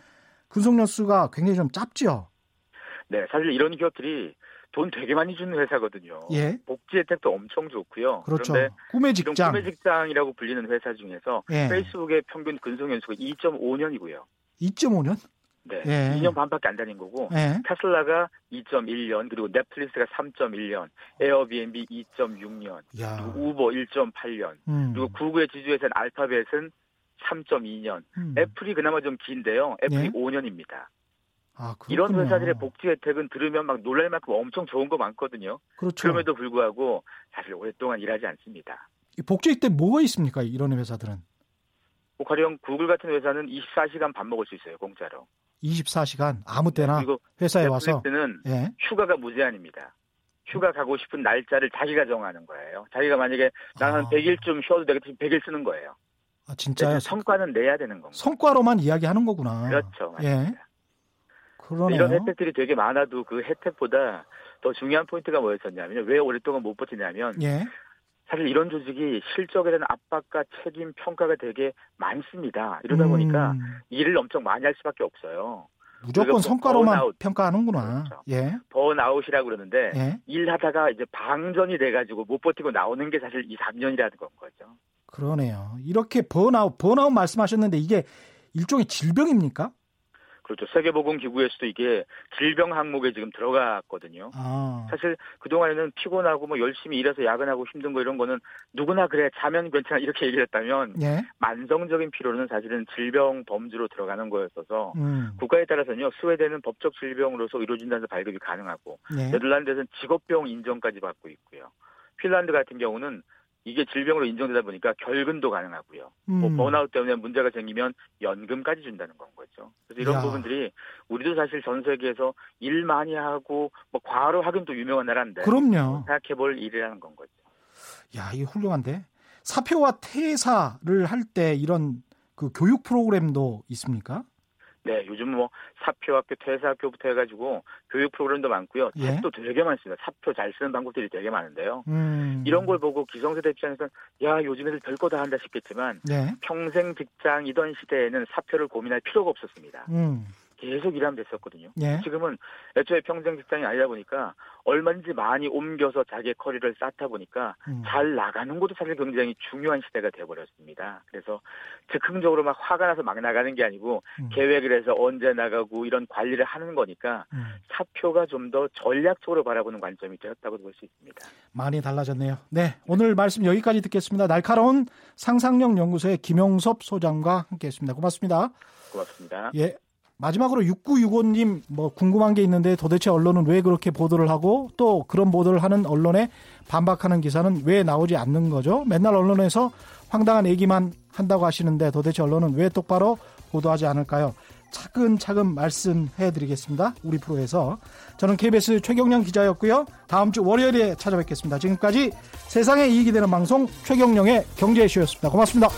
근속연 수가 굉장히 좀 짧죠. 네, 사실 이런 기업들이 돈 되게 많이 주는 회사거든요. 예. 복지 혜택도 엄청 좋고요. 그렇죠. 그런데 꿈의 직장. 꿈의 직장이라고 불리는 회사 중에서 예. 페이스북의 평균 근속 연수가 2.5년이고요. 2.5년? 네. 예. 2년 반밖에 안 다닌 거고 예. 테슬라가 2.1년 그리고 넷플릭스가 3.1년, 에어비앤비 2.6년, 그리고 우버 1.8년, 음. 그리고 구글의 지주회사인 알파벳은 3.2년. 음. 애플이 그나마 좀 긴데요. 애플이 예? 5년입니다. 아, 이런 회사들의 복지 혜택은 들으면 막 놀랄 만큼 엄청 좋은 거 많거든요. 그렇죠. 그럼에도 불구하고 사실 오랫동안 일하지 않습니다. 복지 혜택 뭐가 있습니까? 이런 회사들은? 뭐 가령 구글 같은 회사는 24시간 밥 먹을 수 있어요, 공짜로. 24시간 아무 때나 네, 회사에 와서. 때는 예? 휴가가 무제한입니다. 휴가 가고 싶은 날짜를 자기가 정하는 거예요. 자기가 만약에 나는 아. 100일쯤 쉬어도 되겠다 100일 쓰는 거예요. 아, 진짜요? 성과는 내야 되는 겁니다. 성과로만 이야기하는 거구나. 그렇죠. 맞습니다. 예. 그러네요. 이런 혜택들이 되게 많아도 그 혜택보다 더 중요한 포인트가 뭐였었냐면 왜 오랫동안 못 버티냐면 예. 사실 이런 조직이 실적에 대한 압박과 책임 평가가 되게 많습니다. 이러다 음. 보니까 일을 엄청 많이 할 수밖에 없어요. 무조건 성과로만 번아웃. 평가하는구나. 그렇죠. 예. 번아웃이라고 그러는데 예. 일하다가 이제 방전이 돼가지고 못 버티고 나오는 게 사실 2, 3년이라는 건 거죠. 그러네요. 이렇게 번아웃, 번아웃 말씀하셨는데 이게 일종의 질병입니까? 그렇죠. 세계보건기구에서도 이게 질병 항목에 지금 들어갔거든요. 아. 사실 그동안에는 피곤하고 뭐 열심히 일해서 야근하고 힘든 거 이런 거는 누구나 그래 자면 괜찮아 이렇게 얘기를 했다면 예? 만성적인 피로는 사실은 질병 범주로 들어가는 거였어서 음. 국가에 따라서는요 스웨덴은 법적 질병으로서 이루어진다는 발급이 가능하고 예? 네덜란드에서는 직업병 인정까지 받고 있고요. 핀란드 같은 경우는 이게 질병으로 인정되다 보니까 결근도 가능하고요. 뭐 음. 뭐 번아웃 때문에 문제가 생기면 연금까지 준다는 건 거죠. 그래서 이런 야. 부분들이 우리도 사실 전 세계에서 일 많이 하고 뭐 과로 하긴도 유명한 나라인데 그럼요. 생각해 볼 일이라는 건 거죠. 야, 이게 훌륭한데. 사표와 퇴사를 할 때 이런 그 교육 프로그램도 있습니까? 네, 요즘 뭐 사표학교, 퇴사학교부터 해가지고 교육 프로그램도 많고요. 예? 책도 되게 많습니다. 사표 잘 쓰는 방법들이 되게 많은데요. 음. 이런 걸 보고 기성세대 입장에서는 야 요즘 애들 별거 다 한다 싶겠지만 예? 평생 직장이던 시대에는 사표를 고민할 필요가 없었습니다. 음. 계속 일하면 됐었거든요. 예. 지금은 애초에 평생 직장이 아니다 보니까 얼마든지 많이 옮겨서 자기의 커리를 쌓다 보니까 음. 잘 나가는 것도 사실 굉장히 중요한 시대가 돼버렸습니다. 그래서 즉흥적으로 막 화가 나서 막 나가는 게 아니고 음. 계획을 해서 언제 나가고 이런 관리를 하는 거니까 음. 사표가 좀 더 전략적으로 바라보는 관점이 되었다고 볼 수 있습니다. 많이 달라졌네요. 네, 오늘 말씀 여기까지 듣겠습니다. 날카로운 상상력 연구소의 김용섭 소장과 함께했습니다. 고맙습니다. 고맙습니다. 예, 마지막으로 6965님 뭐 궁금한 게 있는데 도대체 언론은 왜 그렇게 보도를 하고 또 그런 보도를 하는 언론에 반박하는 기사는 왜 나오지 않는 거죠? 맨날 언론에서 황당한 얘기만 한다고 하시는데 도대체 언론은 왜 똑바로 보도하지 않을까요? 차근차근 말씀해 드리겠습니다. 우리 프로에서. 저는 KBS 최경령 기자였고요. 다음 주 월요일에 찾아뵙겠습니다. 지금까지 세상에 이익이 되는 방송 최경령의 경제쇼였습니다. 고맙습니다.